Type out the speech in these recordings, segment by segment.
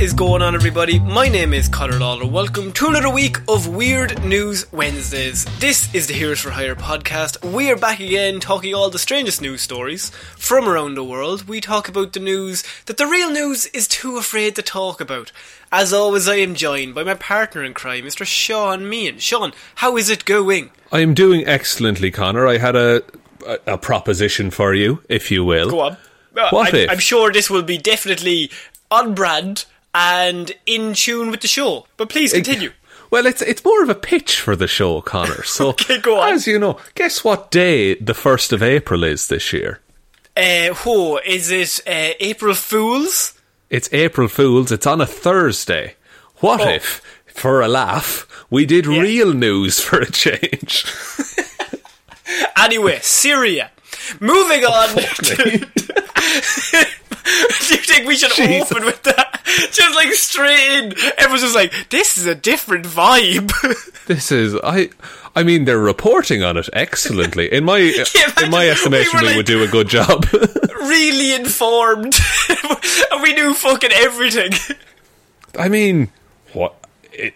Is going on, everybody? My name is Connor Lawler. Welcome to another week of Weird News Wednesdays. This is the Heroes for Hire podcast. We are back again talking all the strangest news stories from around the world. We talk about the news that the real news is too afraid to talk about. As always, I am joined by my partner in crime, Mr. Sean Meehan. Sean, how is it going? I am doing excellently, Connor. I had a a, a proposition for you, if you will. Go on. Uh, What I'm, if? I'm sure this will be definitely on brand and in tune with the show. But please continue. Well, it's it's more of a pitch for the show, Connor. So, Okay, go on. as you know, guess what day the first of April is this year? Uh, who is it? Uh, April Fools? It's April Fools. It's on a Thursday. What Oh. if, for a laugh, we did real news for a change? Anyway, Syria. Moving on. Do you think we should Jesus. open with that? Just like straight in. Everyone's just like, this is a different vibe. this is I. I mean, they're reporting on it excellently. In my in my estimation, we like- would do a good job. really informed. and we knew fucking everything. I mean, what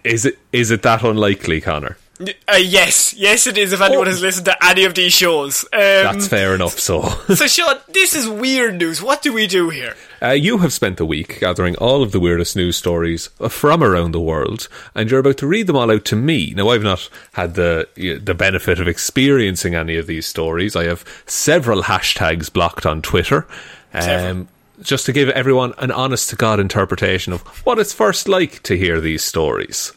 is it? Is it that unlikely, Connor? Uh, yes, yes, it is. If anyone has listened to any of these shows, um, That's fair enough. So, so Sean, this is weird news. What do we do here? uh, you have spent the week gathering all of the weirdest news stories from around the world, and you're about to read them all out to me. Now, I've not had the the benefit of experiencing any of these stories. I have several hashtags blocked on Twitter. Um, just to give everyone an honest to God interpretation of what it's first like to hear these stories.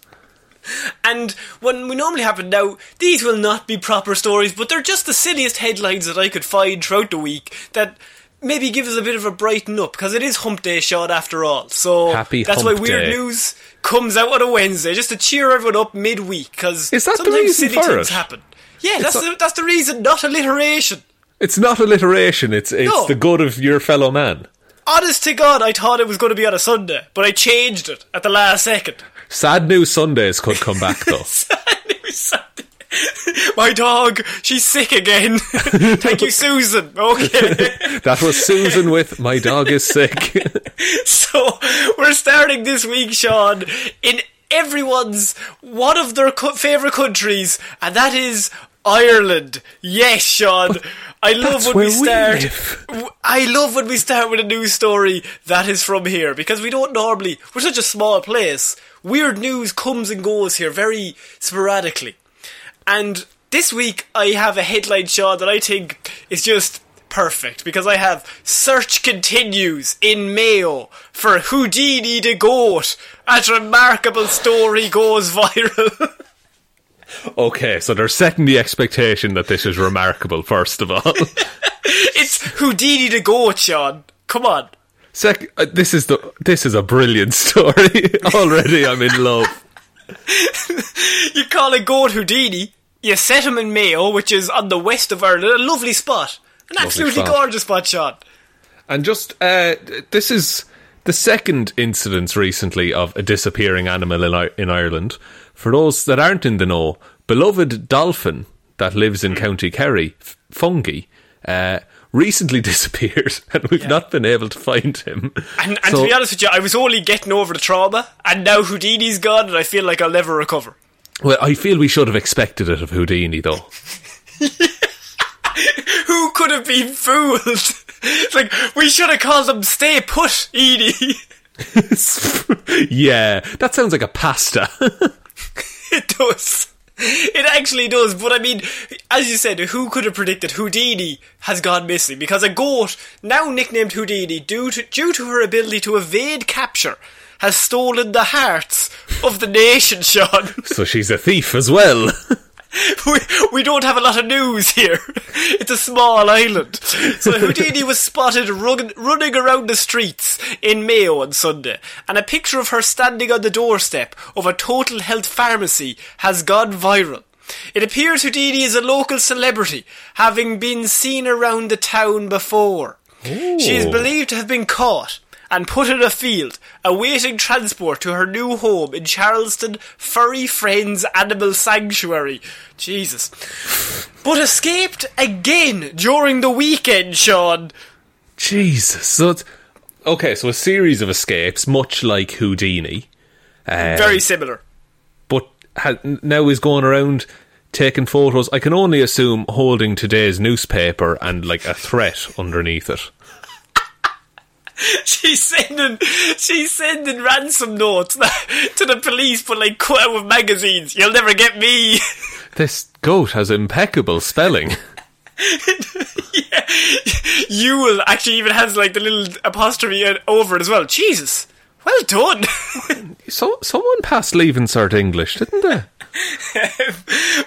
And when we normally have it now, these will not be proper stories, but they're just the silliest headlines that I could find throughout the week that maybe give us a bit of a brighten up because it is Hump Day shot after all. So Happy that's why weird Day. news comes out on a Wednesday just to cheer everyone up midweek because sometimes silly things it? happen. Yeah, that's the, that's the reason, not alliteration. It's not alliteration. It's it's No. the good of your fellow man. Honest to God, I thought it was going to be on a Sunday, but I changed it at the last second. Sad news Sundays could come back though. My dog, she's sick again. Thank you, Susan. Okay. that was Susan with my dog is sick. so we're starting this week, Sean, in everyone's one of their co- favorite countries, and that is Ireland. Yes, Sean. I love when we we start. live. w- I love when we start with a news story that is from here because we don't normally. We're such a small place. Weird news comes and goes here very sporadically. And this week I have a headline, Sean, that I think is just perfect because I have search continues in Mayo for Houdini the goat. A remarkable story goes viral. Okay, so they're setting the expectation that this is remarkable, first of all. it's Houdini the goat, Sean. Come on. Sec- uh, this is the this is a brilliant story. Already, I'm in love. you call a goat Houdini. You set him in Mayo, which is on the west of Ireland, a lovely spot, an Lovely absolutely spot. gorgeous spot, Sean. And just uh, this is the second incidence recently of a disappearing animal in, I- in Ireland. For those that aren't in the know, beloved dolphin that lives in County Kerry, F- Fungie, uh, recently disappeared, and we've not been able to find him. And, and So- to be honest with you, I was only getting over the trauma, and now Houdini's gone, and I feel like I'll never recover. well, I feel we should have expected it of Houdini, though. Who could have been fooled? Like, we should have called him Stay Put, Edie. yeah, that sounds like a pasta. it does. It actually does, but I mean, as you said, who could have predicted Houdini has gone missing? Because a goat, now nicknamed Houdini, due to, due to her ability to evade capture, has stolen the hearts of the nation, Sean. so she's a thief as well. we, we don't have a lot of news here. It's a small island. So Houdini was spotted run, running around the streets in Mayo on Sunday, and a picture of her standing on the doorstep of a total health pharmacy has gone viral. It appears Houdini is a local celebrity, having been seen around the town before. She is believed to have been caught and put in a field, awaiting transport to her new home in Charlestown Furry Friends Animal Sanctuary. Jesus. But escaped again during the weekend, Sean. Jesus. So okay, so a series of escapes, much like Houdini. Um, Very similar. but ha- now he's going around taking photos. I can only assume holding today's newspaper and like a threat underneath it. She's sending, she's sending ransom notes to the police, but like cut out with magazines. You'll never get me. This goat has impeccable spelling. You will actually even has like the little apostrophe over it as well. Jesus, well done. So someone passed leaving cert English, didn't they?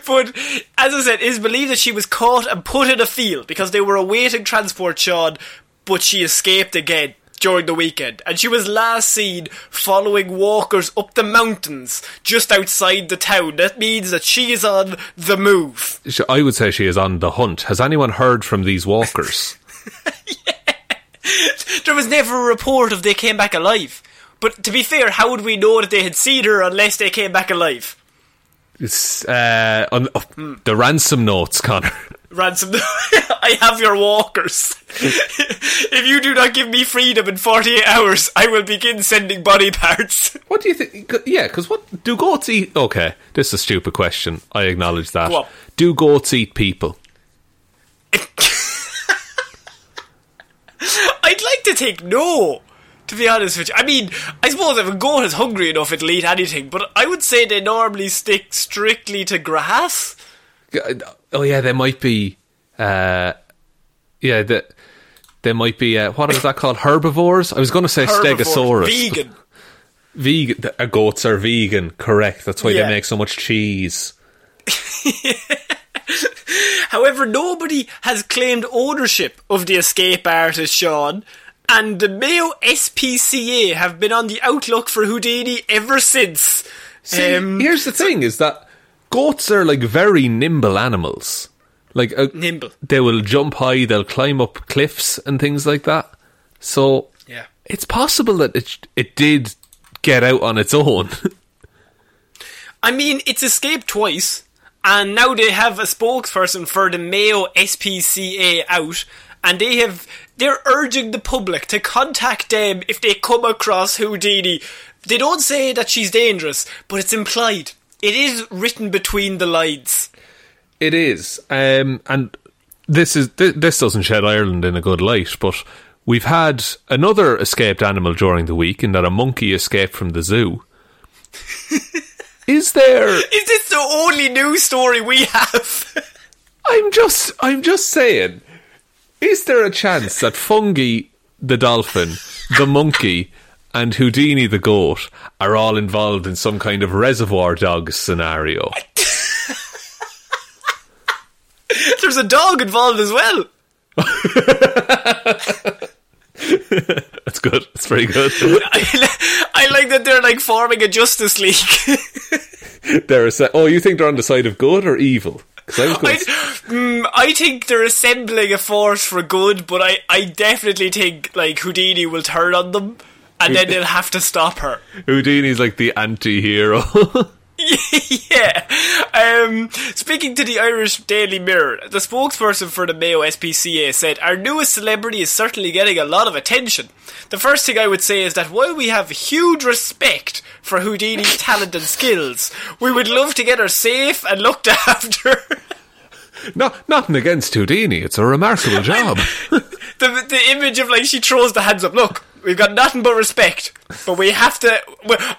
but as I said, it is believed that she was caught and put in a field because they were awaiting transport, Sean. But she escaped again during the weekend, and she was last seen following walkers up the mountains just outside the town. That means that she is on the move. I would say she is on the hunt. Has anyone heard from these walkers? There was never a report of they came back alive. But to be fair, how would we know that they had seen her unless they came back alive? It's uh, on oh, the ransom notes, Connor. Ransom, I have your walkers. if you do not give me freedom in 48 hours, I will begin sending body parts. What do you think? Yeah, because what do goats eat? Okay, this is a stupid question. I acknowledge that. Go. Do goats eat people? I'd like to take no, to be honest with you. I mean, I suppose if a goat is hungry enough, it'll eat anything, but I would say they normally stick strictly to grass. Oh yeah, there might be. Uh, yeah, the, there might be. Uh, what is that called? Herbivores. I was going to say Herbivores, Stegosaurus. Vegan. Vegan. uh, goats are vegan. Correct. That's why Yeah. they make so much cheese. However, nobody has claimed ownership of the escape artist, Sean. And the Mayo SPCA have been on the outlook for Houdini ever since. See, Um, here's the thing: is that goats are like very nimble animals. Like uh, Nimble. they will jump high, they'll climb up cliffs and things like that. So Yeah. it's possible that it it did get out on its own. I mean, it's escaped twice, and now they have a spokesperson for the Mayo SPCA out, and they have they're urging the public to contact them if they come across Houdini. They don't say that she's dangerous, but it's implied. It is written between the lines. It is, um, and this is th- this doesn't shed Ireland in a good light. But we've had another escaped animal during the week, in that a monkey escaped from the zoo. Is there? Is this the only news story we have? I'm just, I'm just saying. Is there a chance that Fungie, the dolphin, the monkey, and Houdini, the goat, are all involved in some kind of reservoir dogs scenario? There's a dog involved as well. That's good. That's very good. I, I like that they're like forming a Justice League. they're a se- oh, you think they're on the side of good or evil? I I, mm, I think they're assembling a force for good, but I, I definitely think like Houdini will turn on them, and then they'll have to stop her. Houdini's like the anti-hero. yeah. Um, speaking to the Irish Daily Mirror, the spokesperson for the Mayo SPCA said, Our newest celebrity is certainly getting a lot of attention. The first thing I would say is that while we have huge respect for Houdini's talent and skills, we would love to get her safe and looked after. no, nothing against Houdini. It's a remarkable job. the, the image of like she throws the hands up. Look, we've got nothing but respect, but we have to.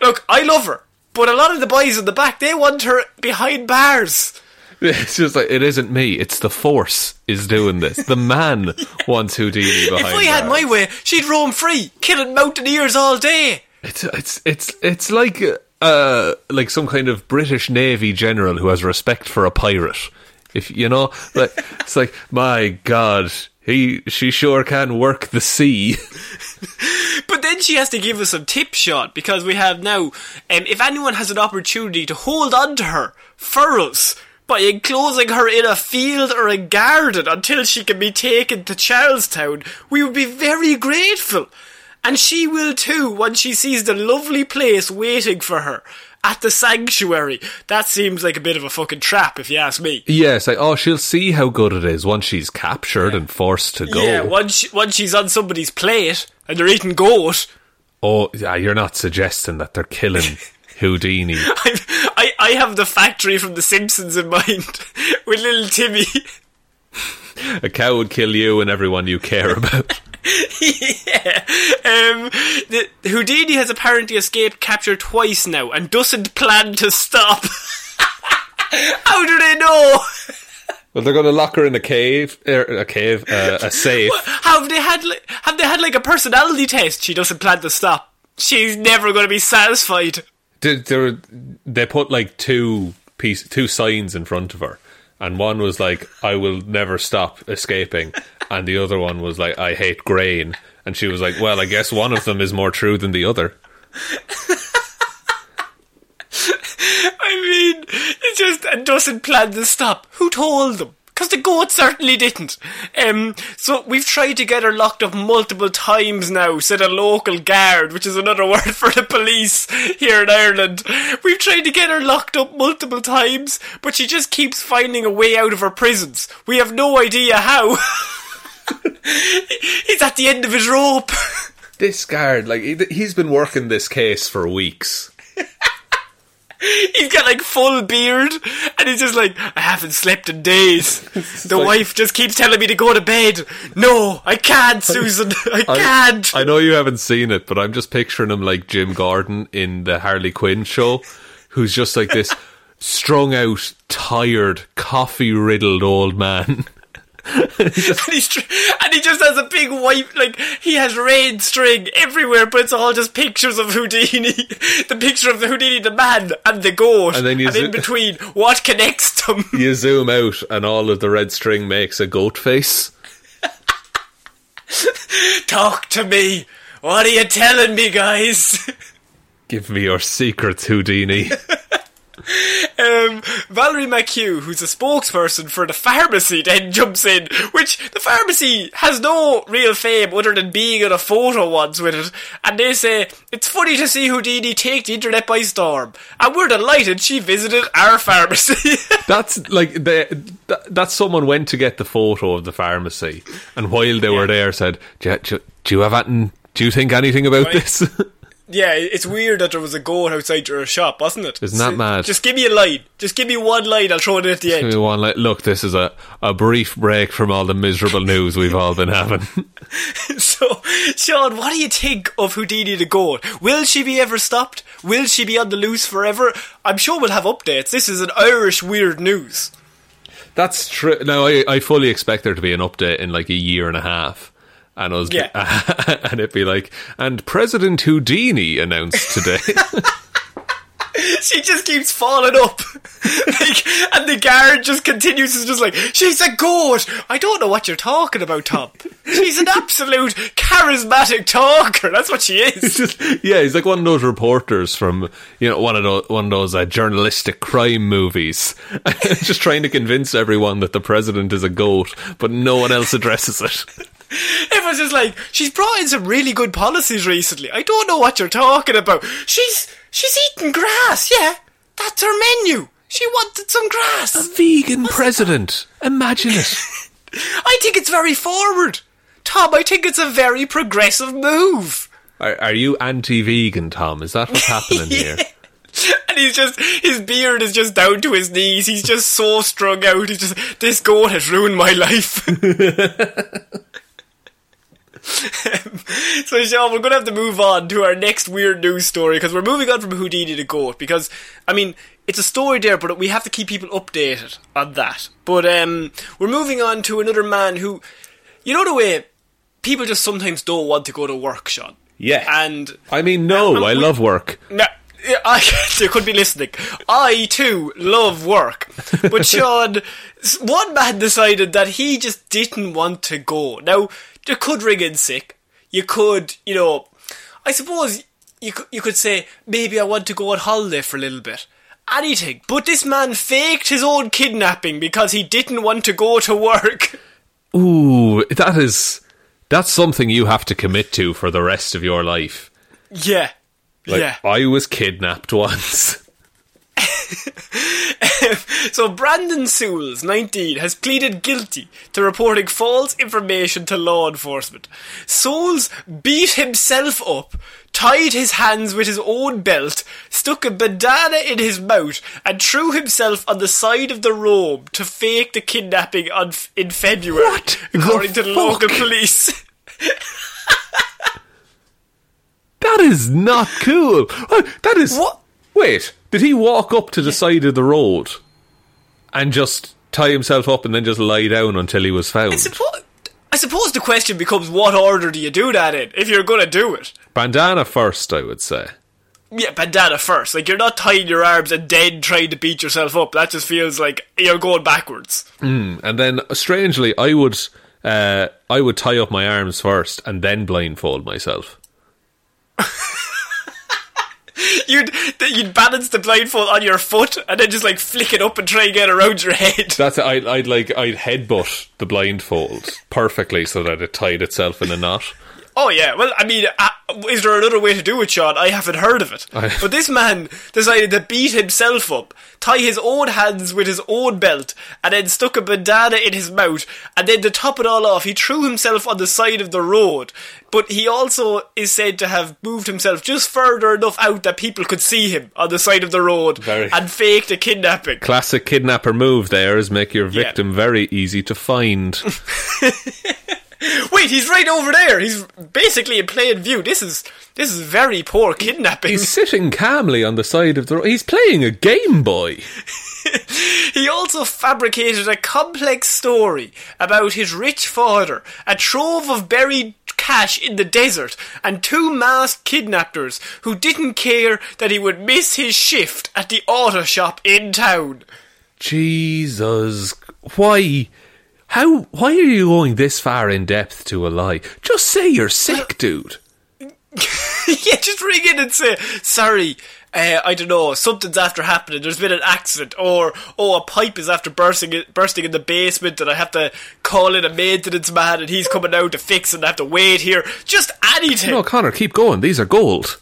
Look, I love her, but a lot of the boys in the back they want her behind bars. it's just like it isn't me. It's the force is doing this. The man wants Houdini behind. If I had bars. my way, she'd roam free, killing mountaineers all day. It's it's it's it's like uh like some kind of British Navy general who has respect for a pirate. If you know, like it's like my God, he she sure can work the sea. But then she has to give us some tip shot because we have now. Um, if anyone has an opportunity to hold on to her for us by enclosing her in a field or a garden until she can be taken to Charlestown, we would be very grateful. And she will too when she sees the lovely place waiting for her at the sanctuary. That seems like a bit of a fucking trap, if you ask me. yes, like oh, she'll see how good it is once she's captured and forced to go. Yeah, once she, once she's on somebody's plate and they're eating goat. Oh, yeah, you're not suggesting that they're killing Houdini. I, I, I have the factory from The Simpsons in mind with little Timmy. A cow would kill you and everyone you care about. yeah. Um, the, Houdini has apparently escaped capture twice now and doesn't plan to stop. How do they know? Well, they're going to lock her in a cave, er, a cave, uh, a safe. Have they had like, have they had like a personality test? She doesn't plan to stop. She's never going to be satisfied. Did they, they put like two piece, two signs in front of her, and one was like, "I will never stop escaping," and the other one was like, "I hate grain." And she was like, "Well, I guess one of them is more true than the other." I mean, it just doesn't plan to stop. Who told them? Because the goat certainly didn't. Um, so we've tried to get her locked up multiple times now, said a local guard, which is another word for the police here in Ireland. We've tried to get her locked up multiple times, but she just keeps finding a way out of her prisons. We have no idea how. He's at the end of his rope. This guard, like, he's been working this case for weeks. He's got like full beard, and he's just like, I haven't slept in days. The like- wife just keeps telling me to go to bed. No, I can't, Susan. I can't. I know you haven't seen it, but I'm just picturing him like Jim Gordon in the Harley Quinn show, who's just like this strung out, tired, coffee riddled old man. and, tr- and he just has a big white, like, he has red string everywhere, but it's all just pictures of Houdini. the picture of the Houdini, the man, and the goat. And then you and zo- in between, what connects them? you zoom out, and all of the red string makes a goat face. Talk to me. What are you telling me, guys? Give me your secrets, Houdini. Um, Valerie McHugh, who's a spokesperson for the pharmacy, then jumps in, which the pharmacy has no real fame other than being in a photo once with it. And they say, it's funny to see Houdini take the internet by storm. And we're delighted she visited our pharmacy. That's like they, that, that someone went to get the photo of the pharmacy, and while they were there, said, "Do you, do you- do you have anything? Do you think anything about Right. this?" Yeah, it's weird that there was a goat outside your shop, wasn't it? Isn't that mad? Just give me a line. Just give me one line, I'll throw it in at the Give end. me one like, look, this is a, a brief break from all the miserable news we've all been having. so Sean, what do you think of Houdini the goat? Will she be ever stopped? Will she be on the loose forever? I'm sure we'll have updates. This is an Irish weird news. That's true. Now, I, I fully expect there to be an update in like a year and a half. And us, Yeah. and it'd be like, and President Houdini announced today. She just keeps falling up. like, and the guard just continues to just like, she's a goat. I don't know what you're talking about, Tom. She's an absolute charismatic talker. That's what she is. Just- yeah, he's like one of those reporters from you know one of those one of those uh, journalistic crime movies, just trying to convince everyone that the president is a goat, but no one else addresses it. Everyone's just like, she's brought in some really good policies recently. I don't know what you're talking about. She's she's eating grass. Yeah, that's her menu. She wanted some grass. A vegan president, imagine it. I think it's very forward. Tom, I think it's a very progressive move. Are, are you anti-vegan, Tom? Is that what's happening here? And he's just, his beard is just down to his knees. He's just so strung out. He's just, this goat has ruined my life. so, Sean, we're going to have to move on to our next weird news story because we're moving on from Houdini to goat because, I mean, it's a story there, but we have to keep people updated on that. But um, we're moving on to another man who, you know, the way people just sometimes don't want to go to work, Sean. Yeah. And I mean, no, I love work. no, yeah, I you could be listening. I too love work, but Sean, one man decided that he just didn't want to go. Now you could ring in sick. You could, you know, I suppose you could, you could say maybe I want to go on holiday for a little bit. Anything, but this man faked his own kidnapping because he didn't want to go to work. Ooh, that is that's something you have to commit to for the rest of your life. Yeah, Like, yeah. I was kidnapped once. so Brandon Sewells, 19, has pleaded guilty to reporting false information to law enforcement. Sewells beat himself up, tied his hands with his own belt, stuck a bandana in his mouth, and threw himself on the side of the road to fake the kidnapping on, in February, What according the to the local police. That is not cool. Oh, That is What? Wait, did he walk up to the side of the road and just tie himself up and then just lie down until he was found? I suppose, I suppose the question becomes what order do you do that in, if you're going to do it? Bandana first, I would say. Yeah, bandana first. Like, you're not tying your arms and then trying to beat yourself up. That just feels like you're going backwards. And then, strangely, I would, uh, I would tie up my arms first and then blindfold myself. You'd you'd balance the blindfold on your foot and then just like flick it up and try and get around your head. That's I'd, I'd like I'd headbutt the blindfold perfectly so that it tied itself in a knot. Oh yeah, well, I mean, uh, is there another way to do it, Sean? I haven't heard of it. I- but this man decided to beat himself up, tie his own hands with his own belt, and then stuck a bandana in his mouth. And then to top it all off, he threw himself on the side of the road. But he also is said to have moved himself just further enough out that people could see him on the side of the road Very. and faked a kidnapping. Classic kidnapper move there is make your victim very easy to find. Wait, he's right over there. He's basically in plain view. This is this is very poor kidnapping. He's sitting calmly on the side of the road. He's playing a Game Boy. He also fabricated a complex story about his rich father, a trove of buried cash in the desert, and two masked kidnappers who didn't care that he would miss his shift at the auto shop in town. Jesus, why? How? Why are you going this far in depth to a lie? Just say you're sick, dude. yeah, just ring in and say, sorry, uh, I don't know, something's after happening, there's been an accident, or, oh, a pipe is after bursting, bursting in the basement and I have to call in a maintenance man and he's coming out to fix it and I have to wait here. Just anything. No, Connor, keep going. These are gold.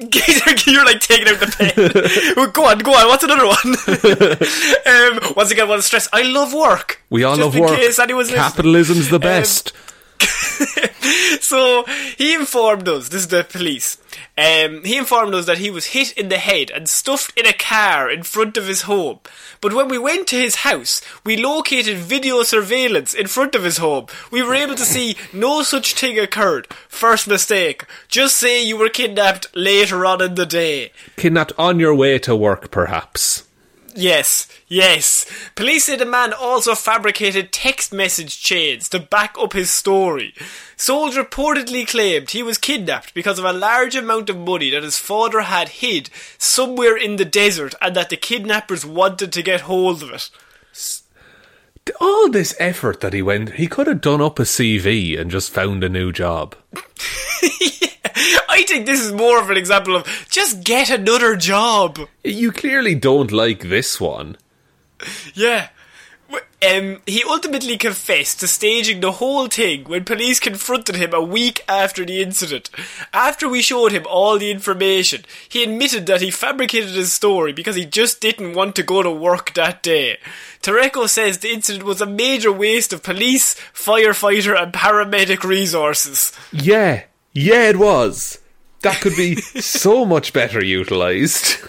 You're like taking out the pen. Go on, go on. What's another one? um, once again, I want to stress, I love work. We all Just love in work. Case anyone's listening. Capitalism's the best. so he informed us, this is the police, um, he informed us that he was hit in the head and stuffed in a car in front of his home. But when we went to his house, we located video surveillance in front of his home. We were able to see no such thing occurred. First mistake. Just say you were kidnapped later on in the day. Kidnapped on your way to work, perhaps. Yes, yes. Police say the man also fabricated text message chains to back up his story. Soules reportedly claimed he was kidnapped because of a large amount of money that his father had hid somewhere in the desert and that the kidnappers wanted to get hold of it. All this effort that he went, he could have done up a CV and just found a new job. I think this is more of an example of just get another job. You clearly don't like this one. Yeah. Um, he ultimately confessed to staging the whole thing when police confronted him a week after the incident. After we showed him all the information, he admitted that he fabricated his story because he just didn't want to go to work that day. Tareko says the incident was a major waste of police, firefighter, and paramedic resources. Yeah, yeah, it was. That could be so much better utilised.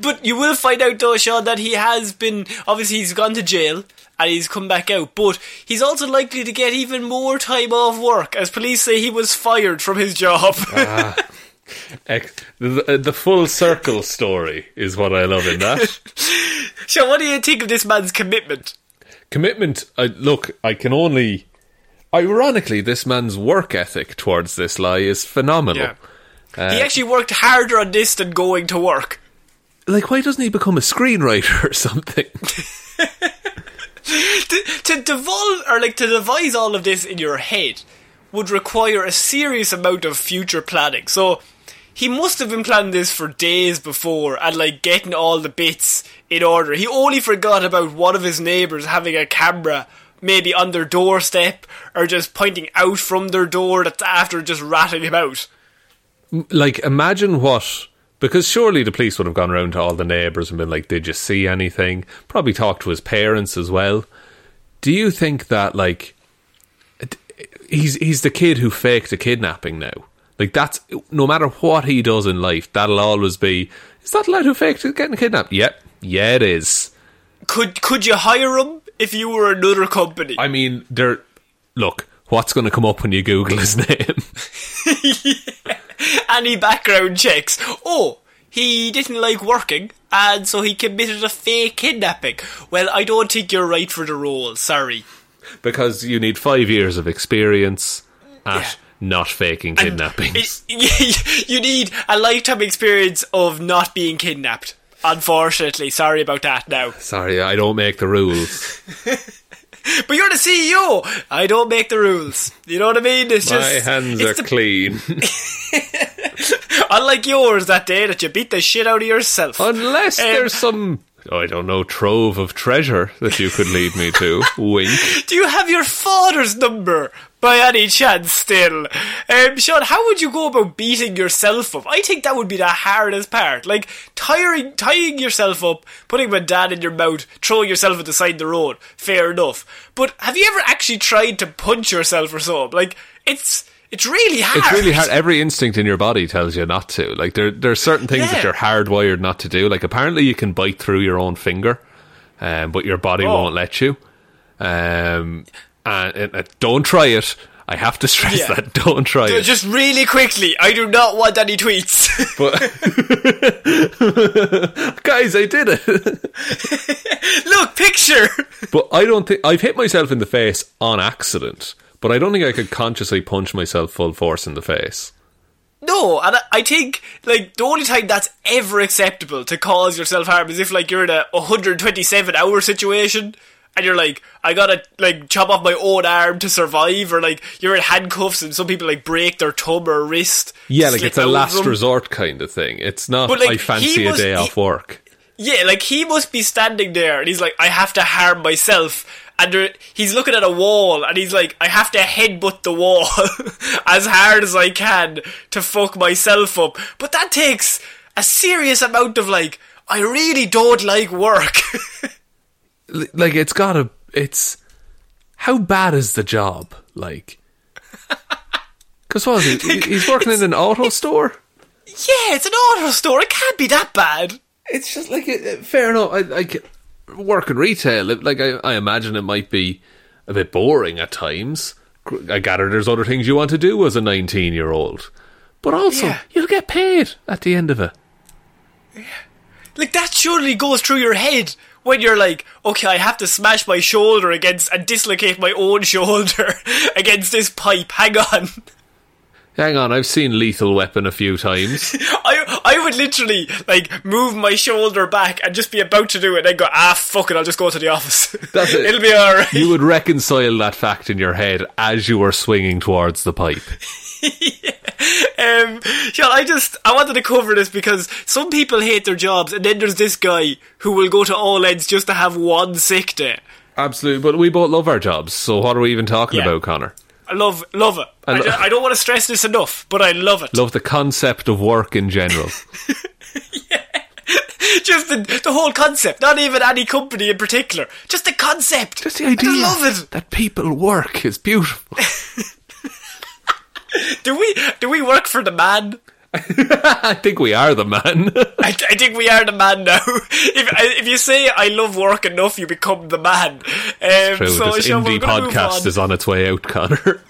But you will find out though, Sean, that he has been obviously he's gone to jail and he's come back out, but he's also likely to get even more time off work, as police say he was fired from his job. ah, the, the full circle story is what I love in that. Sean, what do you think of this man's commitment? Commitment. Look, I can only. Ironically, this man's work ethic towards this lie is phenomenal. Yeah. Uh, he actually worked harder on this than going to work like why doesn't he become a screenwriter or something? to, to devolve or like to devise all of this in your head would require a serious amount of future planning. So he must have been planning this for days before and like getting all the bits in order. He only forgot about one of his neighbours having a camera maybe on their doorstep or just pointing out from their door that's after just ratting him out. Like imagine what because surely the police would have gone around to all the neighbours and been like, Did you see anything? Probably talked to his parents as well. Do you think that, like, he's, he's the kid who faked a kidnapping now? Like, that's no matter what he does in life, that'll always be, Is that lad who faked getting kidnapped? Yep. Yeah, it is. Could, could you hire him if you were another company? I mean, there. Look, what's going to come up when you Google his name? yeah. Any background checks. Oh, he didn't like working, and so he committed a fake kidnapping. Well, I don't think you're right for the role, sorry. Because you need five years of experience at yeah. not faking kidnappings. It, you need a lifetime experience of not being kidnapped. Unfortunately, sorry about that now. Sorry, I don't make the rules. but you're the CEO. I don't make the rules. You know what I mean? It's My just, hands are the... clean. Unlike yours that day that you beat the shit out of yourself. Unless um, there's some I don't know, trove of treasure that you could lead me to. Wink. Do you have your father's number? by any chance still. Um, Sean, how would you go about beating yourself up? I think that would be the hardest part. Like, tiring, tying yourself up, putting a dad in your mouth, throwing yourself at the side of the road. Fair enough. But have you ever actually tried to punch yourself or something? Like, it's... It's really hard. It's really hard. Every instinct in your body tells you not to. Like there, there are certain things yeah. that you're hardwired not to do. Like apparently you can bite through your own finger, um, but your body oh. won't let you. Um, and, uh, don't try it. I have to stress yeah. that. Don't try it. Just really quickly, I do not want any tweets. but guys, I did it. Look, picture. But I don't think I've hit myself in the face on accident. But I don't think I could consciously punch myself full force in the face. No, and I think like the only time that's ever acceptable to cause yourself harm is if like you're in a 127 hour situation and you're like, I gotta like chop off my own arm to survive, or like you're in handcuffs and some people like break their thumb or wrist. Yeah, like it's a last resort kind of thing. It's not. But, like, I fancy must, a day he, off work. Yeah, like he must be standing there and he's like, I have to harm myself. And there, he's looking at a wall and he's like, I have to headbutt the wall as hard as I can to fuck myself up. But that takes a serious amount of like, I really don't like work. like it's gotta it's how bad is the job like Because what is He, he- he's working in an auto store. Yeah, it's an auto store. It can't be that bad. It's just like fair enough. I like work in retail. it- Like I, I imagine it might be a bit boring at times. I gather there's other things you want to do as a 19 year old, but also Yeah. you'll get paid at the end of it. Yeah. Like that surely goes through your head when you're like, okay, I have to smash my shoulder against and dislocate my own shoulder against this pipe. Hang on. Hang on, I've seen Lethal Weapon a few times. I I would literally like move my shoulder back and just be about to do it, and then go, ah, fuck it, I'll just go to the office. That's it. It'll be alright. you would reconcile that fact in your head as you were swinging towards the pipe. Um, yeah, I just I wanted to cover this because some people hate their jobs, and then there's this guy who will go to all ends just to have one sick day. Absolutely, but we both love our jobs, so what are we even talking Yeah. about, Connor? I love love it. I lo- I don't want to stress this enough, but I love it. Love the concept of work in general. yeah. just the, the whole concept, not even any company in particular. Just the concept. Just the idea I love it. that people work is beautiful. Do we do we work for the man? I think we are the man. I, I think we are the man now. if if you say I love work enough, you become the man. Um, True, so this Sean, indie podcast on. is on its way out, Connor.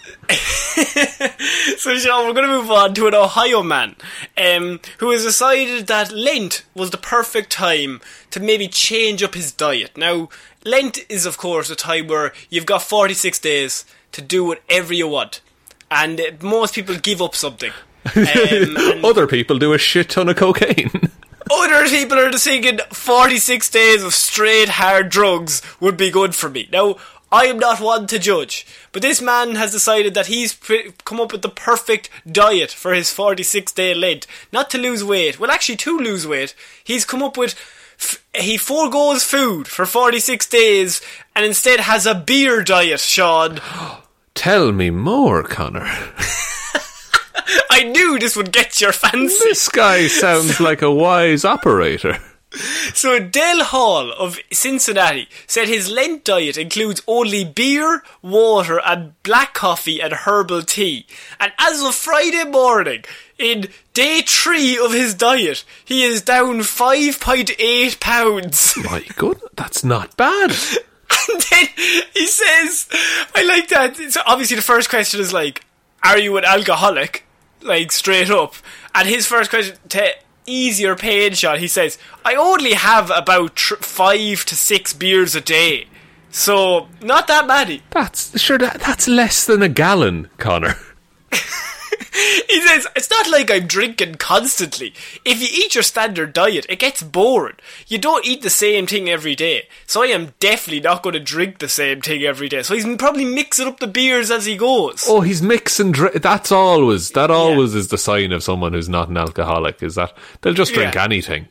So, Sean, we're going to move on to an Ohio man um, who has decided that Lent was the perfect time to maybe change up his diet. Now, Lent is, of course, a time where you've got 46 days to do whatever you want. And most people give up something. Um, Other people do a shit ton of cocaine. other people are just thinking 46 days of straight hard drugs would be good for me. Now, I am not one to judge, but this man has decided that he's pre- come up with the perfect diet for his 46 day Lent. Not to lose weight, well, actually, to lose weight. He's come up with. F- he foregoes food for 46 days and instead has a beer diet, Sean. Tell me more, Connor. I knew this would get your fancy. This guy sounds like a wise operator. So Dale Hall of Cincinnati said his Lent diet includes only beer, water, and black coffee and herbal tea. And as of Friday morning, in day three of his diet, he is down 5.8 pounds. My goodness, that's not bad. and then he says, I like that. So obviously the first question is like, are you an alcoholic? Like straight up. And his first question to easier pain shot, he says, I only have about tr- five to six beers a day. So, not that many. That's sure that, that's less than a gallon, Connor. He says, it's not like I'm drinking constantly. If you eat your standard diet, it gets boring. You don't eat the same thing every day. So I am definitely not going to drink the same thing every day. So he's probably mixing up the beers as he goes. Oh, he's mixing. Dr- that's always that always is the sign of someone who's not an alcoholic. Is that they'll just drink Yeah. anything.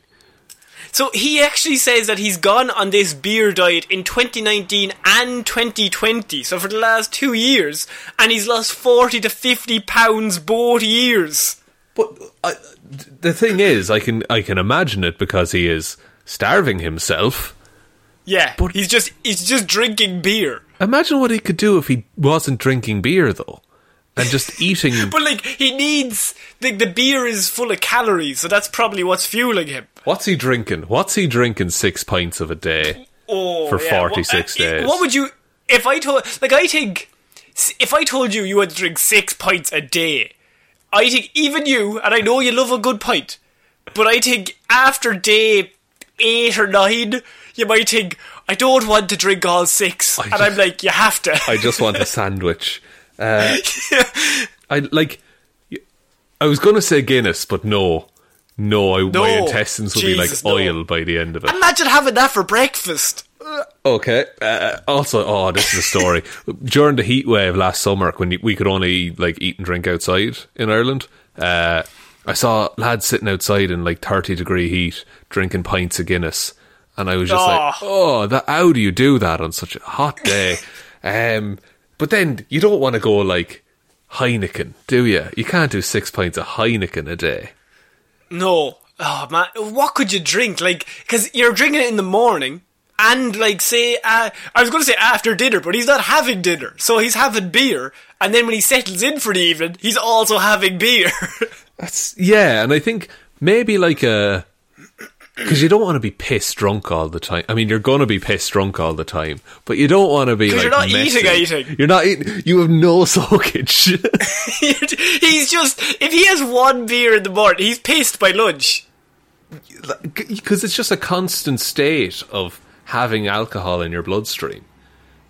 So he actually says that he's gone on this beer diet in 2019 and 2020, so for the last two years, and he's lost 40 to 50 pounds both years. But I, the thing is, I can I can imagine it because he is starving himself. Yeah, But- he's just he's just drinking beer. Imagine what he could do if he wasn't drinking beer though, and just eating. But like he needs the the beer is full of calories, so that's probably what's fueling him. What's he drinking? What's he drinking? Six pints of a day. Oh, For yeah. 46 What- uh, days. What would you if I told like I think if I told you you had to drink six pints a day, I think even you and I know you love a good pint, but I think after day eight or nine, you might think I don't want to drink all six, and just- I'm like you have to. I just want a sandwich. Uh, I like. I was going to say Guinness, but no, no. I, my intestines would Jesus, be like oil by the end of it. Imagine having that for breakfast. Okay. Uh, also, oh, this is a story. During the heat wave last summer, when we could only like eat and drink outside in Ireland, uh, I saw lads sitting outside in like thirty degree heat, drinking pints of Guinness, and I was just like, Oh. oh, that, how do you do that on such a hot day? um, but then you don't want to go like Heineken, do you? You can't do six pints of Heineken a day. No. Oh man, what could you drink? Like, because you're drinking it in the morning, and like say, uh, I was going to say after dinner, but he's not having dinner, so he's having beer, and then when he settles in for the evening, he's also having beer. That's yeah, and I think maybe like a because you don't want to be pissed drunk all the time. I mean, you're going to be pissed drunk all the time, but you don't want to be like you're not messy. eating anything. You're not eating. You have no soakage. he's just if he has one beer in the morning, he's pissed by lunch. Because it's just a constant state of having alcohol in your bloodstream.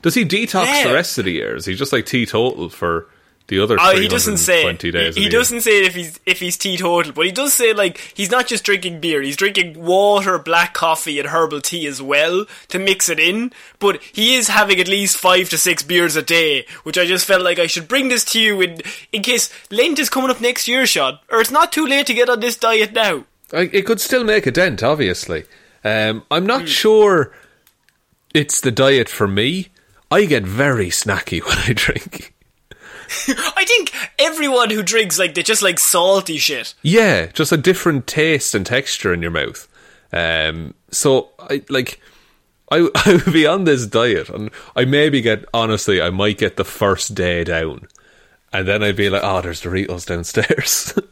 Does he detox Yeah. the rest of the year? Is he just like teetotal for the other? Oh, he doesn't say. 320 days. He, he doesn't say if he's if he's teetotal, but he does say like he's not just drinking beer. He's drinking water, black coffee, and herbal tea as well to mix it in. But he is having at least five to six beers a day, which I just felt like I should bring this to you in in case Lent is coming up next year, Sean. Or it's not too late to get on this diet now. I, it could still make a dent, obviously. Um, I'm not Hmm. sure it's the diet for me. I get very snacky when I drink. I think everyone who drinks like they just like salty shit. Yeah, just a different taste and texture in your mouth. Um, so I like I I would be on this diet and I maybe get honestly I might get the first day down. And then I'd be like, oh, there's Doritos downstairs.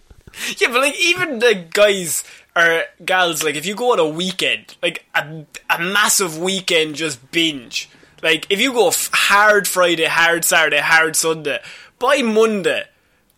Yeah, but like even the guys or gals, like if you go on a weekend, like a, a massive weekend, just binge. Like if you go f- hard Friday, hard Saturday, hard Sunday, by Monday,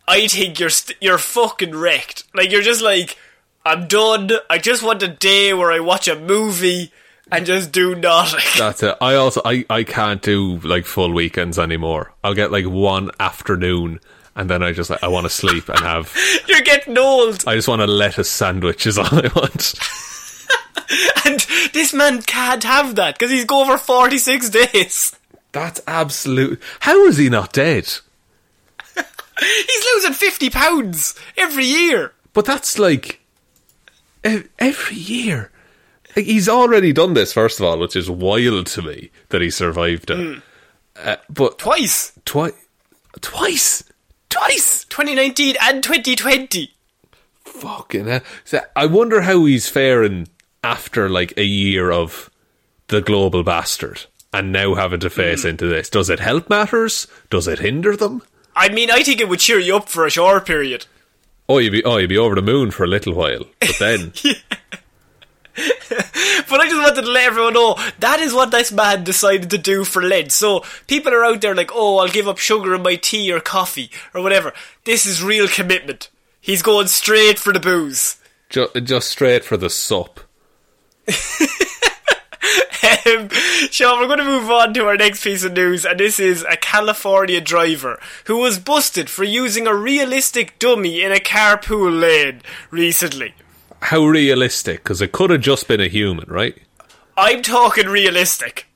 I think you're st- you're fucking wrecked. Like you're just like, I'm done. I just want a day where I watch a movie and just do nothing. That's it. I also I, I can't do like full weekends anymore. I'll get like one afternoon and then I just like I want to sleep and have you're getting old. I just want a lettuce sandwich is all I want. And this man can't have that because he's going for 46 days. That's absolute. How is he not dead? He's losing 50 pounds every year. But that's like every year. Like, he's already done this first of all, which is wild to me that he survived it. Uh, but Twice. twice, twice, twice. 2019 and 2020. Fucking hell. So I wonder how he's faring after like a year of the global bastard and now having to face into this. Does it help matters? Does it hinder them? I mean, I think it would cheer you up for a short period. Oh, you'd be oh, you'd be over the moon for a little while, but then But I just wanted to let everyone know that is what this man decided to do for Lent. So people are out there like, oh, I'll give up sugar in my tea or coffee or whatever. This is real commitment. He's going straight for the booze. ju- just straight for the sup. Um, Sean, we're going to move on to our next piece of news, and this is a California driver who was busted for using a realistic dummy in a carpool lane recently. How realistic? Because it could have just been a human, right? I'm talking realistic.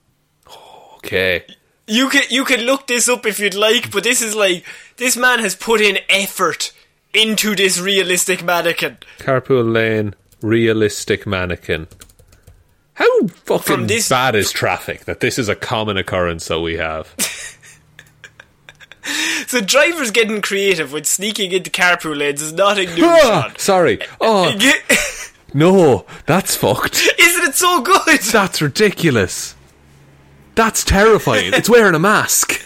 Okay. You can you can look this up if you'd like, but this is like this man has put in effort into this realistic mannequin. Carpool lane, realistic mannequin. How fucking From this- bad is traffic that this is a common occurrence that we have? So drivers getting creative with sneaking into carpool lanes is nothing new. Ah, sorry. Oh, no. That's fucked. Isn't it so good? That's ridiculous. That's terrifying. It's wearing a mask.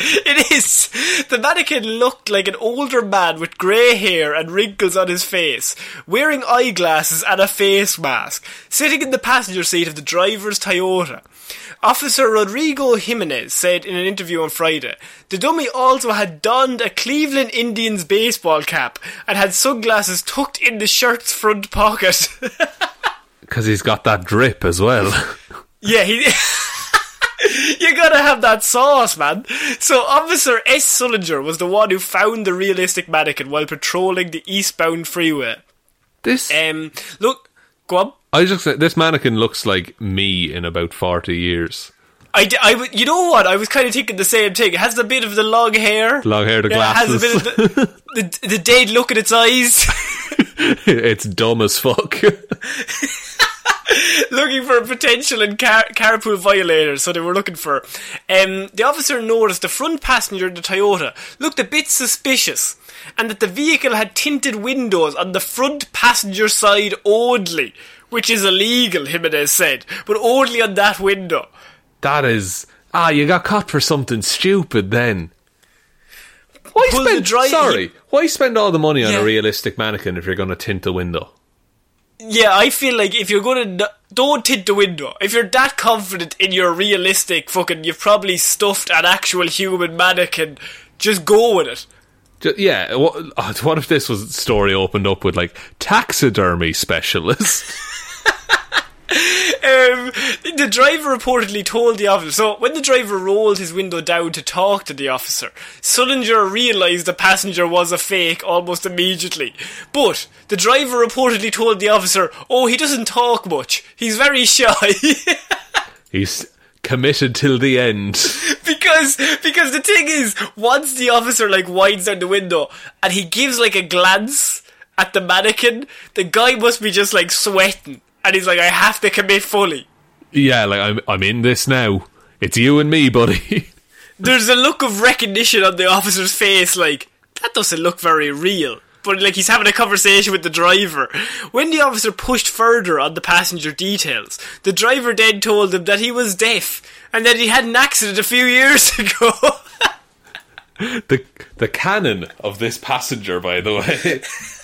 It is. The mannequin looked like an older man with grey hair and wrinkles on his face, wearing eyeglasses and a face mask, sitting in the passenger seat of the driver's Toyota. Officer Rodrigo Jimenez said in an interview on Friday, the dummy also had donned a Cleveland Indians baseball cap and had sunglasses tucked in the shirt's front pocket. Because he's got that drip as well. Yeah, he. you gotta have that sauce, man. So, Officer S. Sullinger was the one who found the realistic mannequin while patrolling the eastbound freeway. This, Um, look, go on. I just say this mannequin looks like me in about forty years. I, d- I w- you know what? I was kind of thinking the same thing. It has a bit of the long hair. Long hair, the Yeah, it has a glasses. bit of the, the, the dead look in its eyes. it's dumb as fuck. looking for a potential and car- carpool violators, so they were looking for. Um, the officer noticed the front passenger of the Toyota looked a bit suspicious, and that the vehicle had tinted windows on the front passenger side only, which is illegal, Jimenez said, but only on that window. That is ah, you got caught for something stupid then. Why Pull the spend? dry- sorry, why spend all the money on Yeah. a realistic mannequin if you're going to tint the window? Yeah, I feel like if you're gonna n- don't tint the window. If you're that confident in your realistic fucking, you've probably stuffed an actual human mannequin. Just go with it. Yeah, what, oh, what if this was story opened up with like taxidermy specialist? Um, the driver reportedly told the officer. So when the driver rolled his window down to talk to the officer, Sullinger realised the passenger was a fake almost immediately. But the driver reportedly told the officer, "Oh, he doesn't talk much. He's very shy." He's committed till the end. because because the thing is, once the officer like winds down the window and he gives like a glance at the mannequin, the guy must be just like sweating, and he's like, "I have to commit fully." Yeah, like I'm I'm in this now. It's you and me, buddy. There's a look of recognition on the officer's face, like that doesn't look very real. But like he's having a conversation with the driver. When the officer pushed further on the passenger details, the driver then told him that he was deaf and that he had an accident a few years ago. the the canon of this passenger, by the way.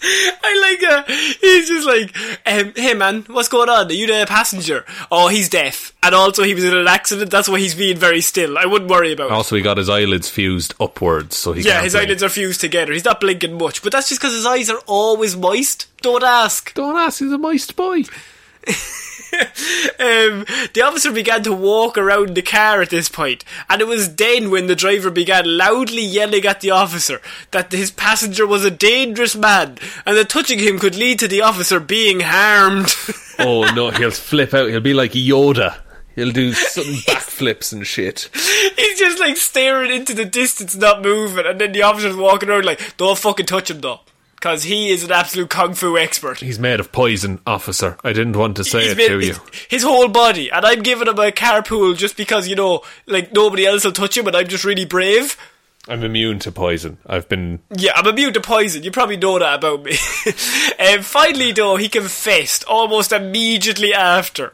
I like uh he's just like, um, hey man, what's going on? Are you the passenger? Oh, he's deaf. And also he was in an accident, that's why he's being very still. I wouldn't worry about it. also, he got his eyelids fused upwards, so he Yeah, his blink. eyelids are fused together. He's not blinking much, but that's just because his eyes are always moist. Don't ask. Don't ask, he's a moist boy. Um, the officer began to walk around the car at this point, and it was then when the driver began loudly yelling at the officer that his passenger was a dangerous man, and that touching him could lead to the officer being harmed. Oh no, he'll flip out. He'll be like Yoda. He'll do some backflips and shit. He's just like staring into the distance, not moving, and then the officer's walking around like, "Don't fucking touch him, though." Because he is an absolute kung fu expert. He's made of poison, officer. I didn't want to say He's it made- to you. His whole body, and I'm giving him a carpool just because you know, like nobody else will touch him, and I'm just really brave. I'm immune to poison. I've been. Yeah, I'm immune to poison. You probably know that about me. um, finally, though, he confessed almost immediately after.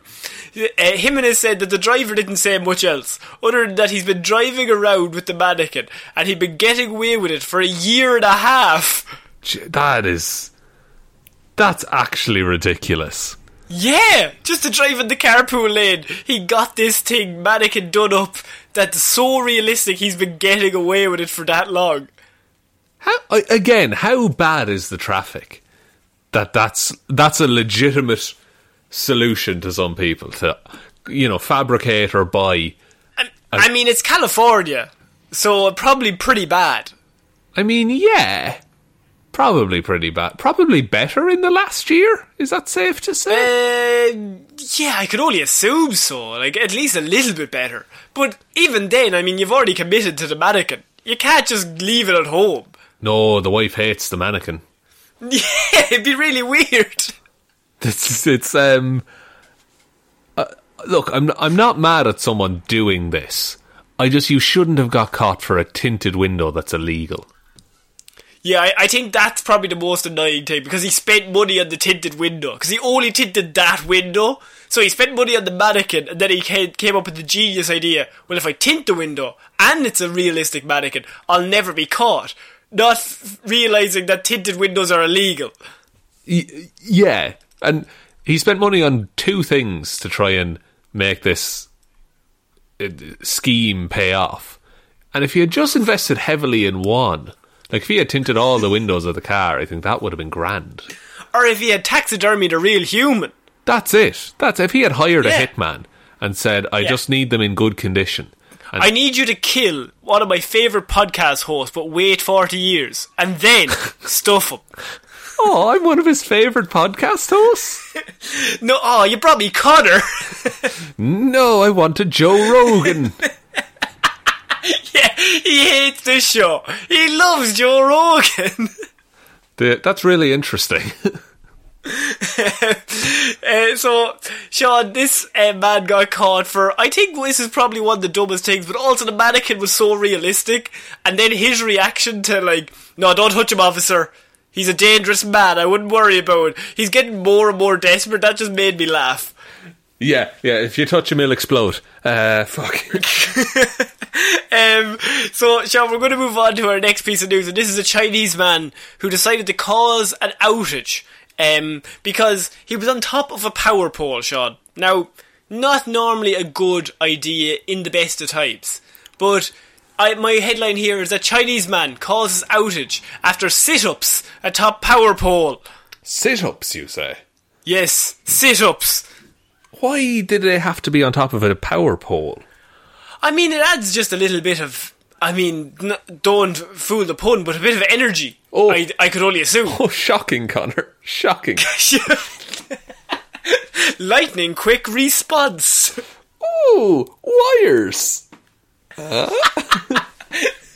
Uh, Jimenez said that the driver didn't say much else, other than that he's been driving around with the mannequin, and he'd been getting away with it for a year and a half. That is. That's actually ridiculous. Yeah, just to drive in the carpool lane, he got this thing mannequin done up that's so realistic. He's been getting away with it for that long. How again? How bad is the traffic? That that's that's a legitimate solution to some people to, you know, fabricate or buy. And, I mean, it's California, so probably pretty bad. I mean, yeah, probably pretty bad. Probably better in the last year. Is that safe to say? Uh, yeah, I could only assume so. Like, at least a little bit better. But even then, I mean, you've already committed to the mannequin. You can't just leave it at home. no, the wife hates the mannequin. Yeah, it'd be really weird. It's it's um. Uh, look, I'm I'm not mad at someone doing this. I just you shouldn't have got caught for a tinted window that's illegal. Yeah, I, I think that's probably the most annoying thing because he spent money on the tinted window because he only tinted that window. So he spent money on the mannequin and then he came, up with the genius idea. Well, if I tint the window and it's a realistic mannequin, I'll never be caught. Not f- realizing that tinted windows are illegal. Yeah, and he spent money on two things to try and make this uh, scheme pay off. And if he had just invested heavily in one, like if he had tinted all the windows of the car, I think that would have been grand. Or if he had taxidermied a real human. That's it. That's if he had hired Yeah. a hitman and said, "I Yeah. just need them in good condition." And I need you to kill one of my favourite podcast hosts, but wait 40 years. And then stuff him. oh, I'm one of his favorite podcast hosts. No, oh, you brought me Connor. No, I wanted Joe Rogan. yeah, he hates this show. He loves Joe Rogan. The- that's really interesting. Uh, so, Sean, this uh, man got caught for. I think this is probably one of the dumbest things, but also the mannequin was so realistic, and then his reaction to like, "No, don't touch him, officer." He's a dangerous man. I wouldn't worry about it. He's getting more and more desperate. That just made me laugh. Yeah, yeah. If you touch him, he'll explode. Uh, fuck. Um, so, Sean, we're going to move on to our next piece of news, and this is a Chinese man who decided to cause an outage um, because he was on top of a power pole, Sean. Now, not normally a good idea in the best of times, but I, my headline here is a Chinese man causes outage after sit-ups atop power pole. Sit-ups, you say? Yes, sit-ups. Why did they have to be on top of a power pole? I mean, it adds just a little bit of. I mean, n- don't fool the pun, but a bit of energy. Oh. I, I could only assume. Oh, shocking, Connor. Shocking. Lightning quick response. Ooh, wires.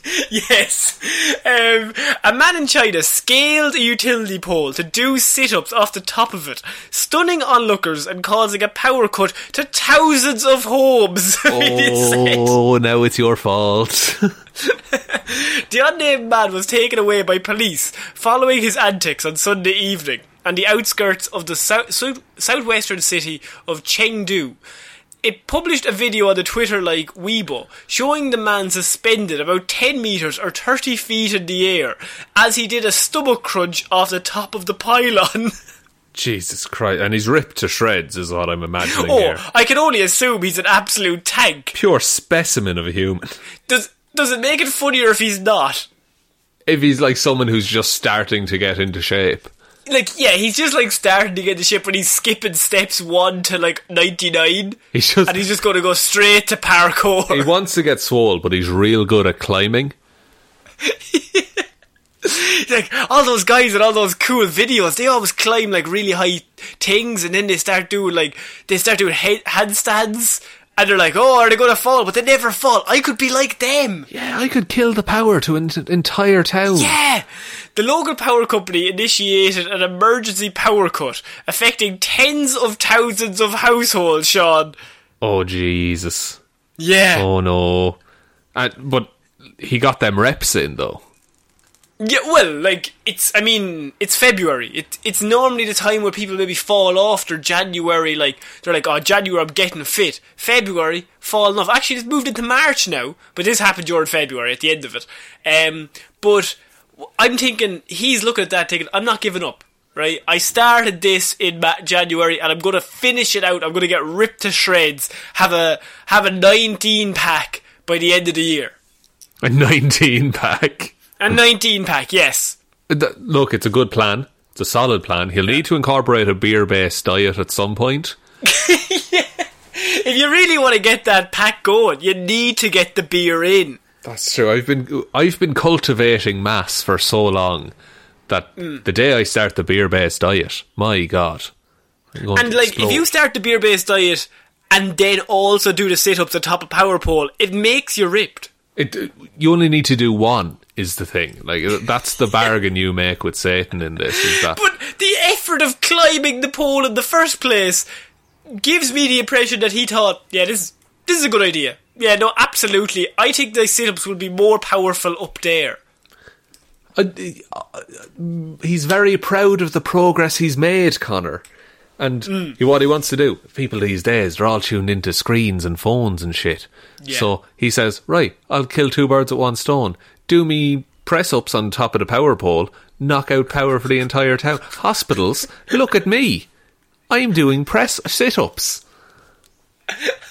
yes. Um, a man in China scaled a utility pole to do sit ups off the top of it, stunning onlookers and causing a power cut to thousands of homes. it. Oh, now it's your fault. The unnamed man was taken away by police following his antics on Sunday evening on the outskirts of the sou- sou- southwestern city of Chengdu. It published a video on the Twitter like Weibo showing the man suspended about 10 metres or 30 feet in the air as he did a stomach crunch off the top of the pylon. Jesus Christ. And he's ripped to shreds, is what I'm imagining oh, here. I can only assume he's an absolute tank. Pure specimen of a human. Does, does it make it funnier if he's not? If he's like someone who's just starting to get into shape. Like, yeah, he's just like starting to get the ship when he's skipping steps 1 to like 99. He's just and he's just going to go straight to parkour. he wants to get swole, but he's real good at climbing. like all those guys and all those cool videos, they always climb like really high things, and then they start doing like they start doing head, handstands, and they're like, "Oh, are they going to fall?" But they never fall. I could be like them. Yeah, I could kill the power to an entire town. Yeah. The local power company initiated an emergency power cut affecting tens of thousands of households. Sean. Oh Jesus. Yeah. Oh no. And, but he got them reps in though. Yeah, well, like it's. I mean, it's February. It, it's normally the time where people maybe fall off. They're January, like they're like, oh, January, I'm getting fit. February, falling off. Actually, it's moved into March now, but this happened during February at the end of it. Um, but I'm thinking he's looking at that, thinking, I'm not giving up. Right, I started this in January, and I'm going to finish it out. I'm going to get ripped to shreds. Have a have a 19 pack by the end of the year. A 19 pack. A 19 pack, yes. Look, it's a good plan. It's a solid plan. He'll need to incorporate a beer based diet at some point. If you really want to get that pack going, you need to get the beer in. That's true. I've been I've been cultivating mass for so long that hmm. the day I start the beer based diet, my god. And like, explode. if you start the beer based diet and then also do the sit ups atop a power pole, it makes you ripped. It, you only need to do one is the thing. Like uh, that's the bargain you make with Satan in this. Is that But the effort of climbing the pole in the first place gives me the impression that he thought, yeah, this this is a good idea. Yeah, no, absolutely. I think the sit ups will be more powerful up there. Uh, uh, he's very proud of the progress he's made, Connor. And Hmm. he- what he wants to do, people these days, they're all tuned into screens and phones and shit. Yeah. So he says, right, I'll kill two birds with one stone. Do me press ups on top of the power pole, knock out power for the entire town. Hospitals, look at me. I'm doing press sit ups.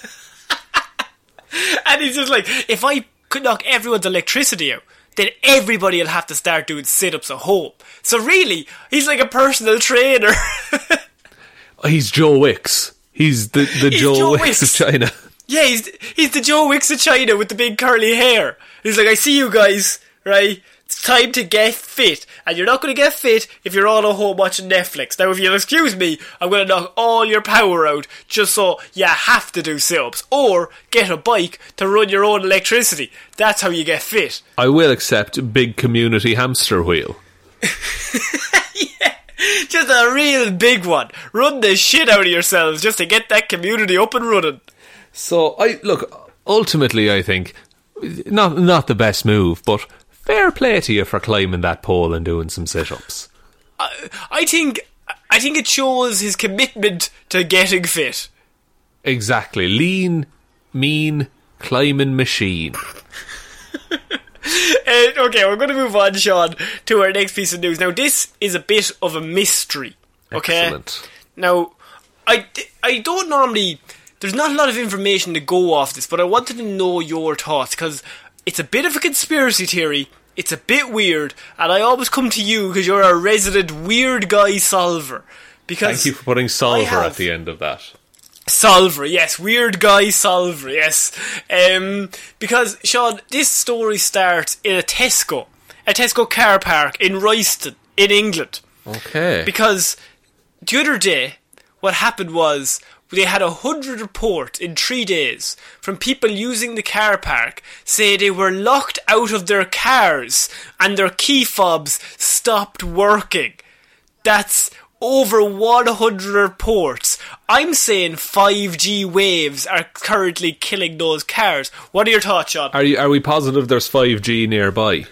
And he's just like, if I could knock everyone's electricity out, then everybody will have to start doing sit ups at home. So really, he's like a personal trainer. He's Joe Wicks. He's the, the He's Joe, Joe Wicks, Wicks. of China. yeah, he's, he's the Joe Wicks of China with the big curly hair. He's like, I see you guys, right? It's time to get fit. And you're not going to get fit if you're all at home watching Netflix. Now, if you'll excuse me, I'm going to knock all your power out just so you have to do sit ups. Or get a bike to run your own electricity. That's how you get fit. I will accept big community hamster wheel. yeah Just a real big one. Run the shit out of yourselves just to get that community up and running. So I look. Ultimately, I think not not the best move, but fair play to you for climbing that pole and doing some sit-ups. I, I think I think it shows his commitment to getting fit. Exactly. Lean, mean, climbing machine. Uh, okay, we're going to move on, Sean, to our next piece of news. Now, this is a bit of a mystery. Okay. Excellent. Now, I, I don't normally. There's not a lot of information to go off this, but I wanted to know your thoughts because it's a bit of a conspiracy theory. It's a bit weird, and I always come to you because you're a resident weird guy solver. Because Thank you for putting solver at the end of that. Solver, yes, weird guy Solver, yes. Um, because Sean, this story starts in a Tesco, a Tesco car park in Royston, in England. Okay. Because the other day, what happened was they had a hundred reports in three days from people using the car park say they were locked out of their cars and their key fobs stopped working. That's over 100 reports. I'm saying 5G waves are currently killing those cars. What are your thoughts, Sean? are you are we positive there's 5G nearby?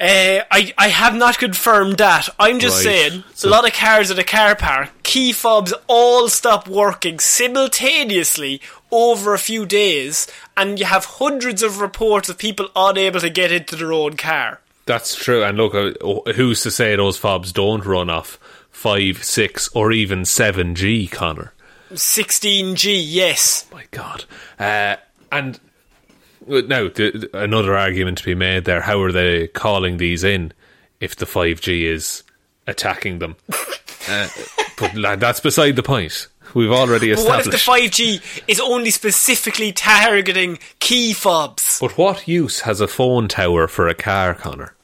Uh, I, I have not confirmed that. I'm just Right. saying, So- a lot of cars at a car park, key fobs all stop working simultaneously over a few days, and you have hundreds of reports of people unable to get into their own car. That's true. And look, uh, who's to say those fobs don't run off 5, 6, or even 7G, Connor? 16G, yes. My God. Uh, and now, th- th- another argument to be made there. How are they calling these in if the 5G is attacking them? uh, but lad, that's beside the point. We've already But what if the 5G is only specifically targeting key fobs? but what use has a phone tower for a car, Connor?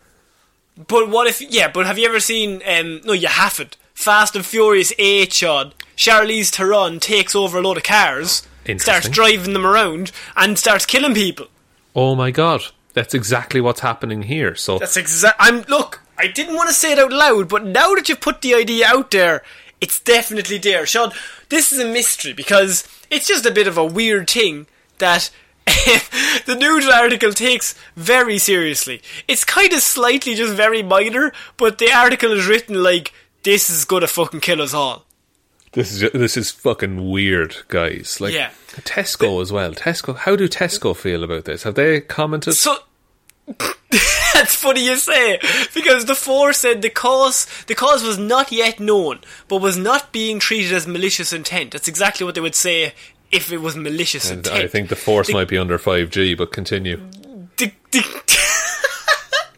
But what if, yeah, but have you ever seen, um, no, you haven't. Fast and Furious 8, Sean. Charlize Theron takes over a load of cars, starts driving them around, and starts killing people. Oh my God. That's exactly what's happening here. So That's exact. I'm, look, I didn't want to say it out loud, but now that you've put the idea out there, it's definitely there. Sean, this is a mystery because it's just a bit of a weird thing that the news article takes very seriously. It's kind of slightly just very minor, but the article is written like, this is gonna fucking kill us all. This is this is fucking weird, guys. Like Yeah. Tesco as well. Tesco. How do Tesco feel about this? Have they commented? So that's funny you say because the four said the cause the cause was not yet known, but was not being treated as malicious intent. That's exactly what they would say if it was malicious and intent. I think the force The- might be under five G, but continue. the,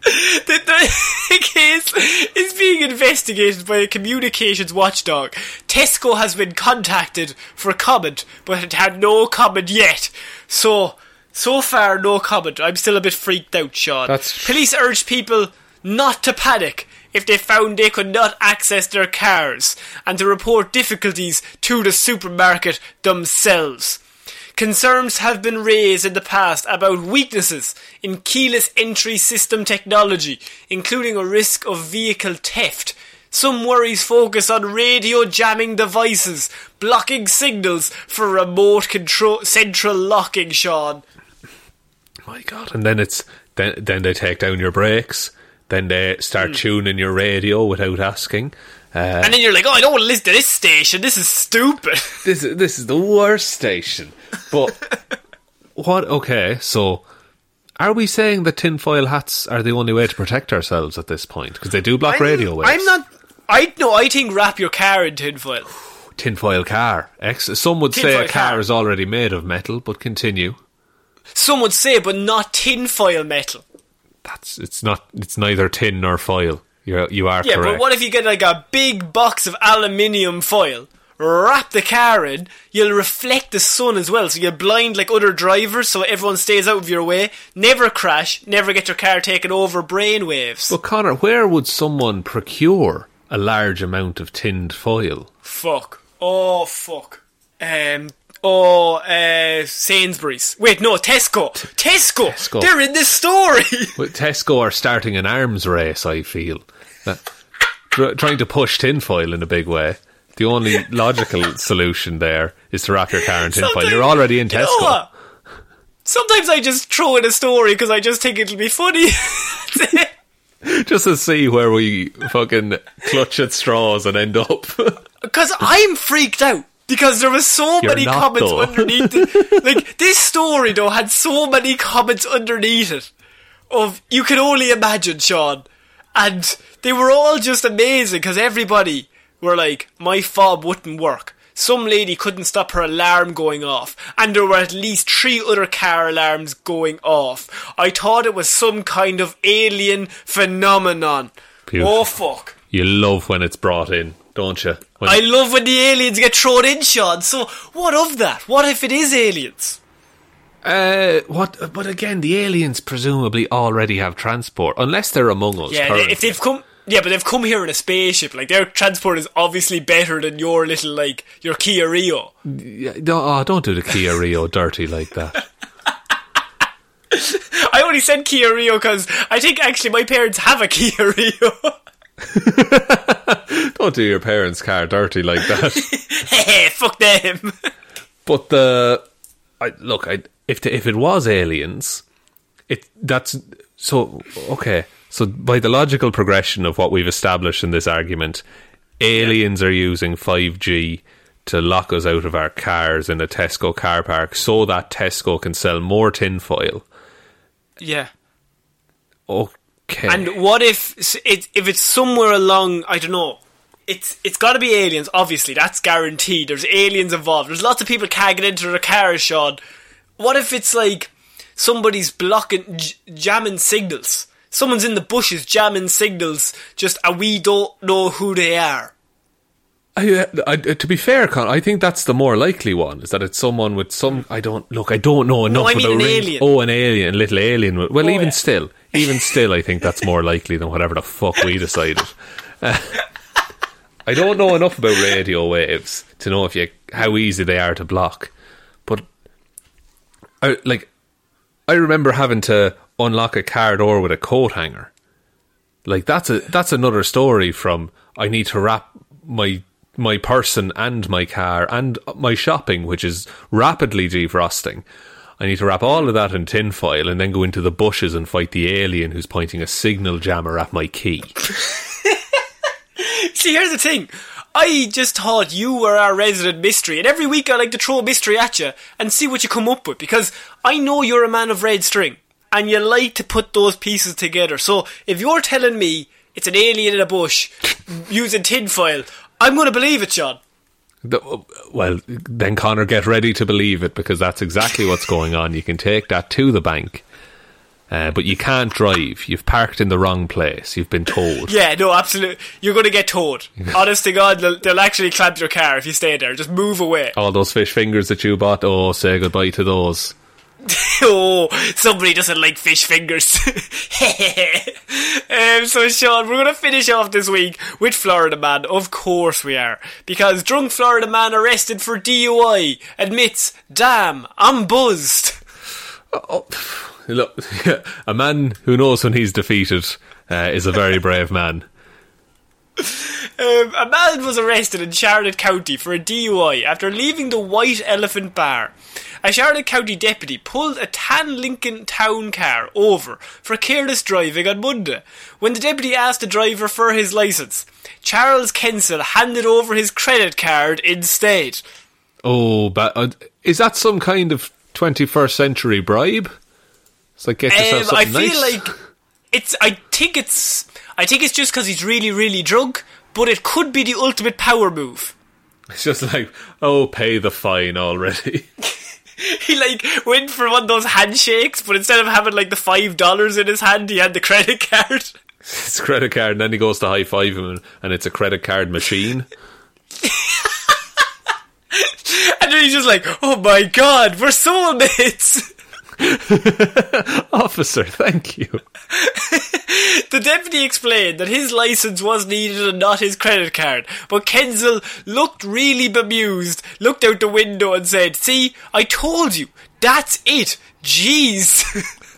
the, the, case is being investigated by a communications watchdog. Tesco has been contacted for comment, but it had no comment yet. So, so far, no comment. I'm still a bit freaked out, Sean. That's- Police urged people not to panic if they found they could not access their cars and to report difficulties to the supermarket themselves. Concerns have been raised in the past about weaknesses in keyless entry system technology, including a risk of vehicle theft. Some worries focus on radio jamming devices, blocking signals for remote control, central locking, Sean. My God! And then it's then then they take down your brakes. Then they start hmm. tuning your radio without asking. Uh, And then you're like, oh, I don't want to listen to this station. This is stupid. this is this is the worst station. But what? Okay, so are we saying that tinfoil hats are the only way to protect ourselves at this point? Because they do block radio waves. I'm not. I no. I think wrap your car in tinfoil. tinfoil car. Ex- Some would say a car, car. is already made of metal, but continue. Some would say, but not tinfoil metal. That's it's not. It's neither tin nor foil. You're, you are Yeah, correct. but what if you get like a big box of aluminium foil, wrap the car in, you'll reflect the sun as well, so you'll blind like other drivers, so everyone stays out of your way, never crash, never get your car taken over brainwaves. But Connor, where would someone procure a large amount of tinned foil? Fuck. Oh, fuck. Um, oh, uh, Sainsbury's. Wait, no, Tesco. Tesco! Tesco. They're in this story! Well, Tesco are starting an arms race. I feel tr- trying to push tinfoil in a big way. The only logical solution there is to wrap your car in tinfoil. Sometimes- You're already in You know Tesco. Sometimes I just throw in a story because I just think it'll be funny. Just to see where we fucking clutch at straws and end up. Because I'm freaked out. Because there was so You're many not, comments though. underneath it. Like, this story, though, had so many comments underneath it. Of, you can only imagine, Sean. And they were all just amazing, because everybody were like, my fob wouldn't work. Some lady couldn't stop her alarm going off. And there were at least three other car alarms going off. I thought it was some kind of alien phenomenon. Beautiful. Oh, fuck. you love when it's brought in, don't you? When- I love when the aliens get thrown in, Sean. So, what of that? What if it is aliens? Uh, what? But again, the aliens presumably already have transport, unless they're among us. Yeah, currently. if they've come. Yeah, but they've come here in a spaceship. Like, their transport is obviously better than your little, like, your Kia Rio. Yeah, no, oh, don't do the Kia Rio dirty like that. I only said Kia Rio because I think actually my parents have a Kia Rio. Don't do your parents' car dirty like that. Hey, fuck them. but the, I look, I if the, if it was aliens, it that's so okay. So by the logical progression of what we've established in this argument, aliens are using five G to lock us out of our cars in a Tesco car park so that Tesco can sell more tinfoil. yeah. Okay. And what if it, if it's somewhere along? I don't know. It's it's got to be aliens. Obviously, that's guaranteed. There's aliens involved. There's lots of people can't into their cars, Sean. What if it's like somebody's blocking, j- jamming signals? Someone's in the bushes jamming signals, just and we don't know who they are. I, uh, I, to be fair, Con, I think that's the more likely one. Is that it's someone with some? I don't look. I don't know enough I mean about an rings- alien. Oh, an alien, little alien. Well, Oh, even yeah. still, even still, I think that's more likely than whatever the fuck we decided. Uh, I don't know enough about radio waves to know if you how easy they are to block, but I like. I remember having to unlock a car door with a coat hanger. Like that's a that's another story from I need to wrap my my person and my car and my shopping, which is rapidly defrosting. I need to wrap all of that in tinfoil and then go into the bushes and fight the alien who's pointing a signal jammer at my key. See, here's the thing. I just thought you were our resident mystery, and every week I like to throw a mystery at you and see what you come up with because I know you're a man of red string and you like to put those pieces together. So if you're telling me it's an alien in a bush using tinfoil, I'm going to believe it, John. The- well, then Connor, get ready to believe it because that's exactly what's going on. You can take that to the bank, uh, but you can't drive. You've parked in the wrong place. You've been told. Yeah, no, absolutely. You're going to get towed. Honest to God, they'll, they'll actually clamp your car if you stay there. Just move away. All those fish fingers that you bought. Oh, say goodbye to those. oh, somebody doesn't like fish fingers. um, so, Sean, we're going to finish off this week with Florida Man. Of course we are. Because drunk Florida man arrested for DUI admits, damn, I'm buzzed. Look, a man who knows when he's defeated uh, is a very brave man. Um, a man was arrested in Charlotte County for a DUI after leaving the White Elephant Bar. A Charlotte County deputy pulled a tan Lincoln Town car over for careless driving on Monday. When the deputy asked the driver for his licence, Charles Kenzel handed over his credit card instead. Oh, but uh, is that some kind of 21st century bribe? It's like get yourself Um, I feel nice. like it's. I think it's. I think it's just because he's really, really drunk. But it could be the ultimate power move. It's just like, oh, pay the fine already. he like went for one of those handshakes, but instead of having like the five dollars in his hand, he had the credit card. it's a credit card, and then he goes to high five him, and- and it's a credit card machine. And then he's just like, "Oh my god, we're soulmates." Officer, thank you. The deputy explained that his license was needed and not his credit card, but Kenzel looked really bemused, looked out the window and said, "See, I told you, that's it. Jeez."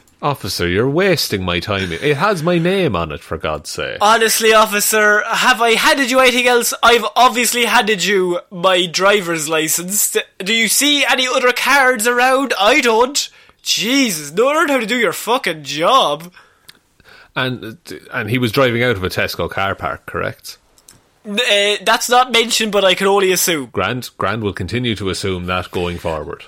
Officer, you're wasting my time. It has my name on it, for God's sake. Honestly, officer, have I handed you anything else? I've obviously handed you my driver's license. Do you see any other cards around? I don't. Jesus, no learn how to do your fucking job. And and he was driving out of a Tesco car park, correct? Uh, that's not mentioned, but I can only assume. Grant Grant will continue to assume that going forward.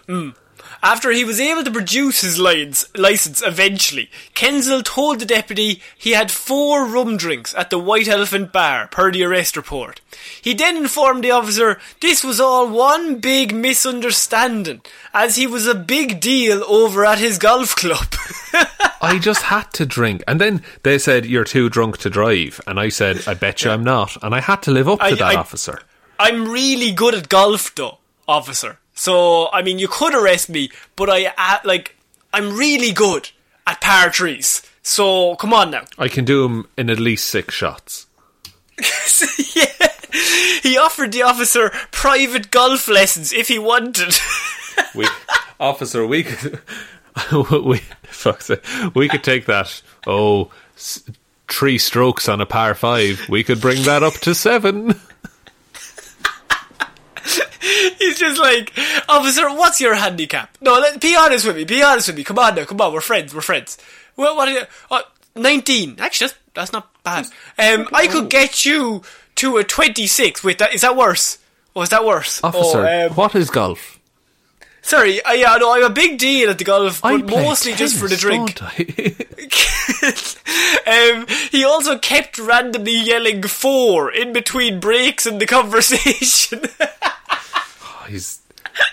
After he was able to produce his license eventually, Kenzel told the deputy he had four rum drinks at the White Elephant Bar, per the arrest report. He then informed the officer this was all one big misunderstanding, as he was a big deal over at his golf club. I just had to drink, and then they said you're too drunk to drive, and I said I bet you I'm not, and I had to live up to I- that I- officer. I'm really good at golf, though, officer. So, I mean, you could arrest me, but I, uh, like, I'm really good at par trees. So, come on now. I can do him in at least six shots. yeah. He offered the officer private golf lessons if he wanted. We, officer, we could, we, fuck's sake, we could take that. Oh, three strokes on a par five. We could bring that up to seven. He's just like, officer, what's your handicap? No, let, be honest with me. Be honest with me. Come on now. Come on. We're friends. We're friends. Well, what are you? Uh, 19. Actually, that's, that's not bad. Um, I could get you to a 26 with that. Is that worse? Or is that worse? Officer, Oh, um, what is golf? Sorry, uh, yeah, no, I'm a big deal at the golf, I but play mostly just for the drink. um, he also kept randomly yelling fore in between breaks in the conversation. He's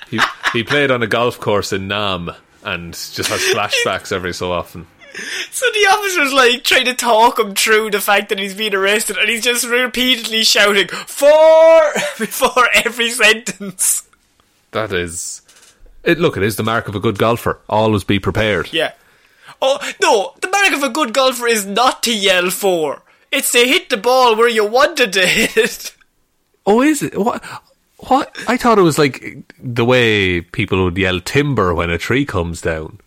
he, he played on a golf course in Nam and just has flashbacks every so often. so the officer's like trying to talk him through the fact that he's being arrested, and he's just repeatedly shouting fore before every sentence. That is it. Look, it is the mark of a good golfer. Always be prepared. Yeah. Oh no, the mark of a good golfer is not to yell fore. It's to hit the ball where you wanted to hit it. Oh, is it? What? What? I thought it was like the way people would yell timber when a tree comes down.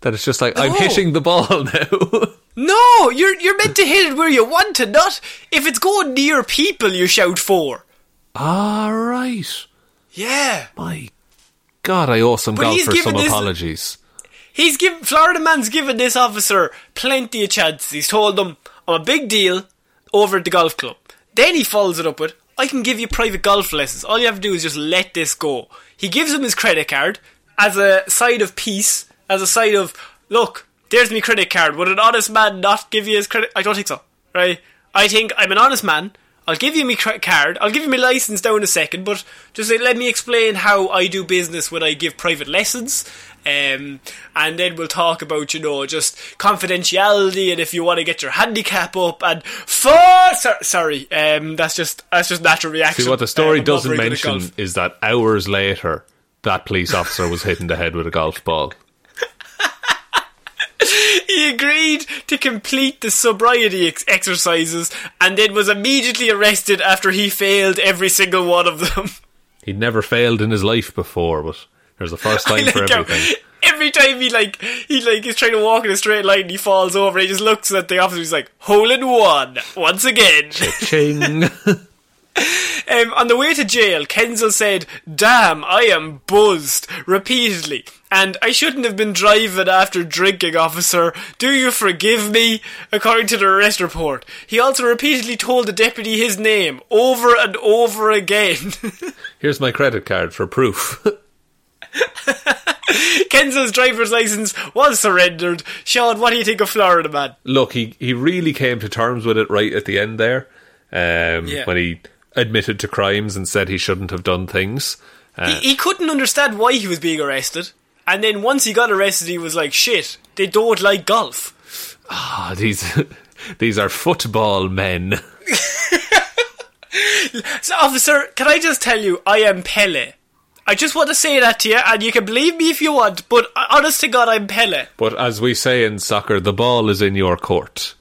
That it's just like I'm hitting the ball now. No, you're you're meant to hit it where you want to, not if it's going near people. You shout fore. All ah, right. Yeah. My God, I owe some But he's golfers some this- apologies. He's given Florida man's given this officer plenty of chances. He's told them I'm a big deal over at the golf club. Then he follows it up with I can give you private golf lessons. All you have to do is just let this go. He gives him his credit card as a side of peace, as a side of look, there's my credit card. Would an honest man not give you his credit? I don't think so. Right? I think I'm an honest man. I'll give you my card. I'll give you my license down in a second, but just let me explain how I do business when I give private lessons. Um, and then we'll talk about, you know, just confidentiality and if you want to get your handicap up and for so- sorry, um, that's just that's just natural reaction. See, what the story Um, doesn't very good at mention is that hours later, that police officer was hit in the head with a golf ball. He agreed to complete the sobriety ex- exercises and then was immediately arrested after he failed every single one of them. He'd never failed in his life before, but there's the first time for like everything. Every time he like he like is trying to walk in a straight line, and he falls over. He just looks at the officer. He's like, "Hole in one once again." Ching. Um, on the way to jail, Kenzel said, Damn, I am buzzed, repeatedly. And I shouldn't have been driving after drinking, officer. Do you forgive me? According to the arrest report. He also repeatedly told the deputy his name, over and over again. Here's my credit card for proof. Kenzel's driver's license was surrendered. Sean, what do you think of Florida Man? Look, he, he really came to terms with it right at the end there, um, Yeah. when he admitted to crimes and said he shouldn't have done things. Uh, He, he couldn't understand why he was being arrested. And then once he got arrested, he was like, shit, they don't like golf. ah, these these are football men. So, officer, can I just tell you, I am Pele. I just want to say that to you, and you can believe me if you want, but uh, honest to God, I'm Pele. But as we say in soccer, the ball is in your court.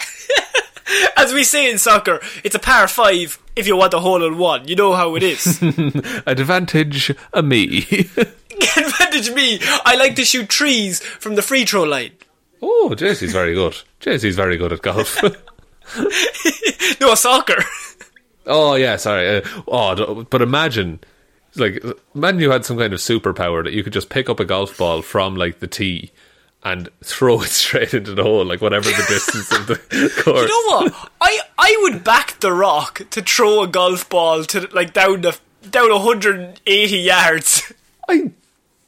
As we say in soccer, it's a par five if you want a hole in one. You know how it is. Advantage a me. Advantage me, I like to shoot trees from the free throw line. oh, JC's very good. JC's very good at golf. No, soccer. oh yeah, sorry. Uh, oh, but imagine, like, imagine you had some kind of superpower that you could just pick up a golf ball from like the tee and throw it straight into the hole, like whatever the distance of the course. You know what? I I would back The Rock to throw a golf ball to like down the down 180 yards. I,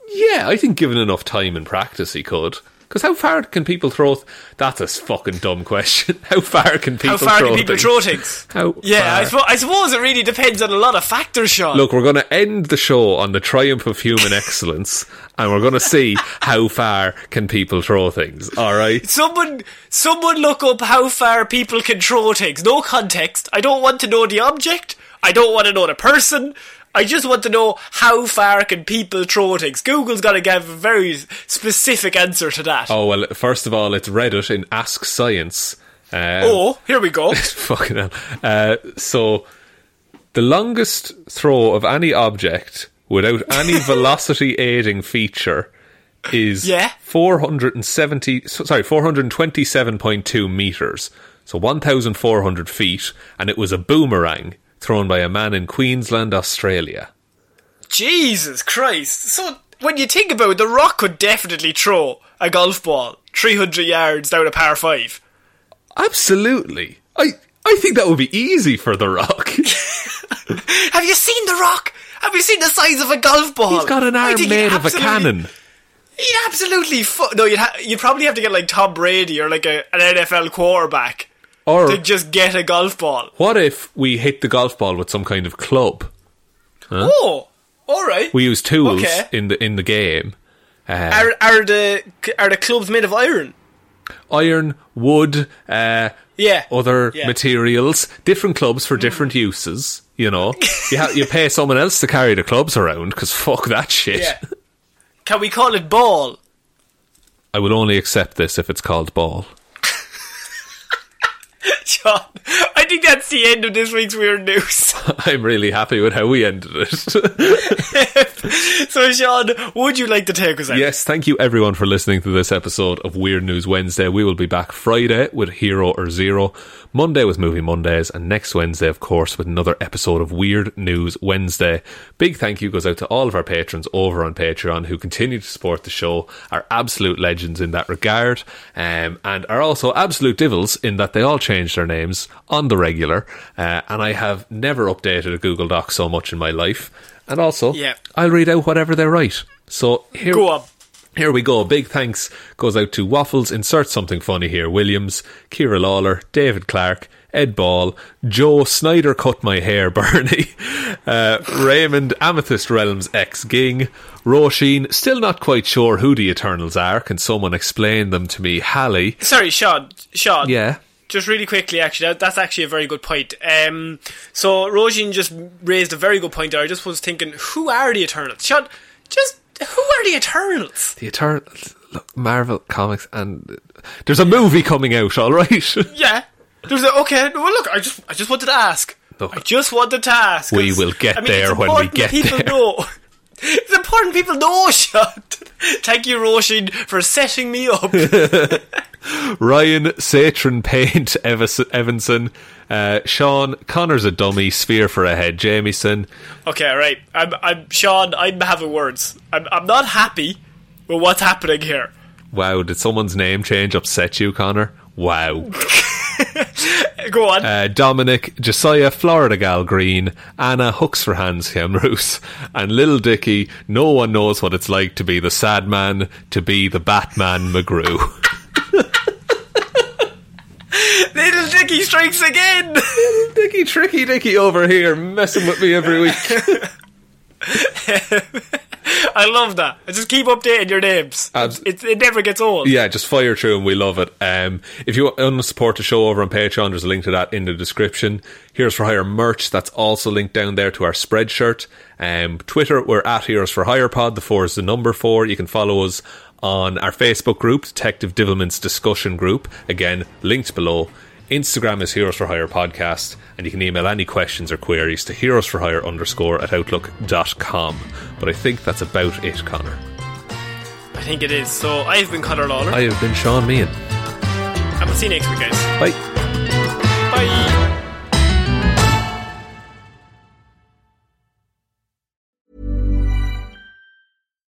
yeah, I think given enough time and practice, he could. Because how far can people throw? Th- That's a fucking dumb question. how far can people? How far throw can people things? throw things? How Yeah, I? I suppose it really depends on a lot of factors, Sean. Look, we're going to end the show on the triumph of human excellence, and we're going to see how far can people throw things. All right. Someone, someone look up how far people can throw things. No context. I don't want to know the object. I don't want to know the person. I just want to know how far can people throw things. Google's got to give a very specific answer to that. Oh well, first of all, it's Reddit in Ask Science. Uh, Oh, here we go. fucking hell. Uh, so, the longest throw of any object without any velocity aiding feature is Yeah. 470 so- sorry 427.2 meters so 1400 feet and it was a boomerang thrown by a man in Queensland Australia Jesus Christ. So, when you think about it, The Rock could definitely throw a golf ball 300 yards down a par 5. absolutely I I think that would be easy for the rock Have you seen The Rock? Have you seen the size of a golf ball? he's got an arm made of a cannon He'd absolutely fu- No, you'd, ha- you'd probably have to get like Tom Brady or like a, an NFL quarterback or to just get a golf ball. what if we hit the golf ball with some kind of club Oh, alright. we use tools Okay. in the in the game Are, are, the, are the clubs made of iron? iron, wood, uh, Yeah. other Yeah. materials, different clubs for different uses. You know, you ha- you pay someone else to carry the clubs around because fuck that shit. Yeah. Can we call it ball? I will only accept this if it's called ball. Sean, I think that's the end of this week's Weird News. I'm really happy with how we ended it. so, Sean, would you like to take us out? yes, thank you everyone for listening to this episode of Weird News Wednesday. We will be back Friday with Hero or Zero, Monday with Movie Mondays, and next Wednesday, of course, with another episode of Weird News Wednesday. Big thank you goes out to all of our patrons over on Patreon who continue to support the show, are absolute legends in that regard, um, and are also absolute divils in that they all change their names on the regular. Uh, and I have never updated a Google Doc so much in my life. And also, Yeah. I'll read out whatever they write. So here, Go on. Here we go. Big thanks goes out to Waffles. Insert something funny here. Williams, Kira Lawler, David Clark, Ed Ball, Joe Snyder cut my hair, Bernie, uh, Raymond Amethyst Realms ex Ging, Roisin. Still not quite sure who the Eternals are. Can someone explain them to me? Hallie. Sorry, Sean. Sean. Yeah. Just really quickly, actually, that, that's actually a very good point. Um, so Rojin just raised a very good point there. I just was thinking, who are the Eternals? Sean, just who are the Eternals? The Eternals. Look, Marvel comics, and there's a movie coming out. All right. Yeah. There's a, okay. Well, look, I just I just wanted to ask. Look, I just wanted to ask. we will get I mean, there it's when we important get people there. Know. It's important people know, Sean. Thank you, Roisin, for setting me up. Ryan Satron Paint Evanson, uh, Sean Connor's a dummy. Sphere for a head. Jamieson. okay, right. I'm, I'm Sean. I'm having words. I'm, I'm not happy with what's happening here. Wow, did someone's name change upset you, Connor? Wow. Go on. Uh, Dominic, Josiah, Florida Gal Green, Anna, Hooks for Hands, Hemroos, and Little Dicky, no one knows what it's like to be the sad man, to be the Batman McGrew. Little Dicky strikes again. Little Dicky, tricky Dicky over here, messing with me every week. I love that. I just keep updating your names. Abs- it, it never gets old. Yeah, just fire through and we love it. Um, if you want to support the show over on Patreon, there's a link to that in the description. Heroes for Hire merch, that's also linked down there to our Spreadshirt. Um, Twitter, we're at Heroes for Hire Pod. The four is the number four. You can follow us on our Facebook group, Detective Divilment's discussion group. Again, linked below. Instagram is Heroes for Hire Podcast, and you can email any questions or queries to heroes for hire underscore at outlook.com. But I think that's about it, Connor. I think it is. So I've been Connor Lawler. I have been Sean Meehan. and we'll see you next week, guys. Bye.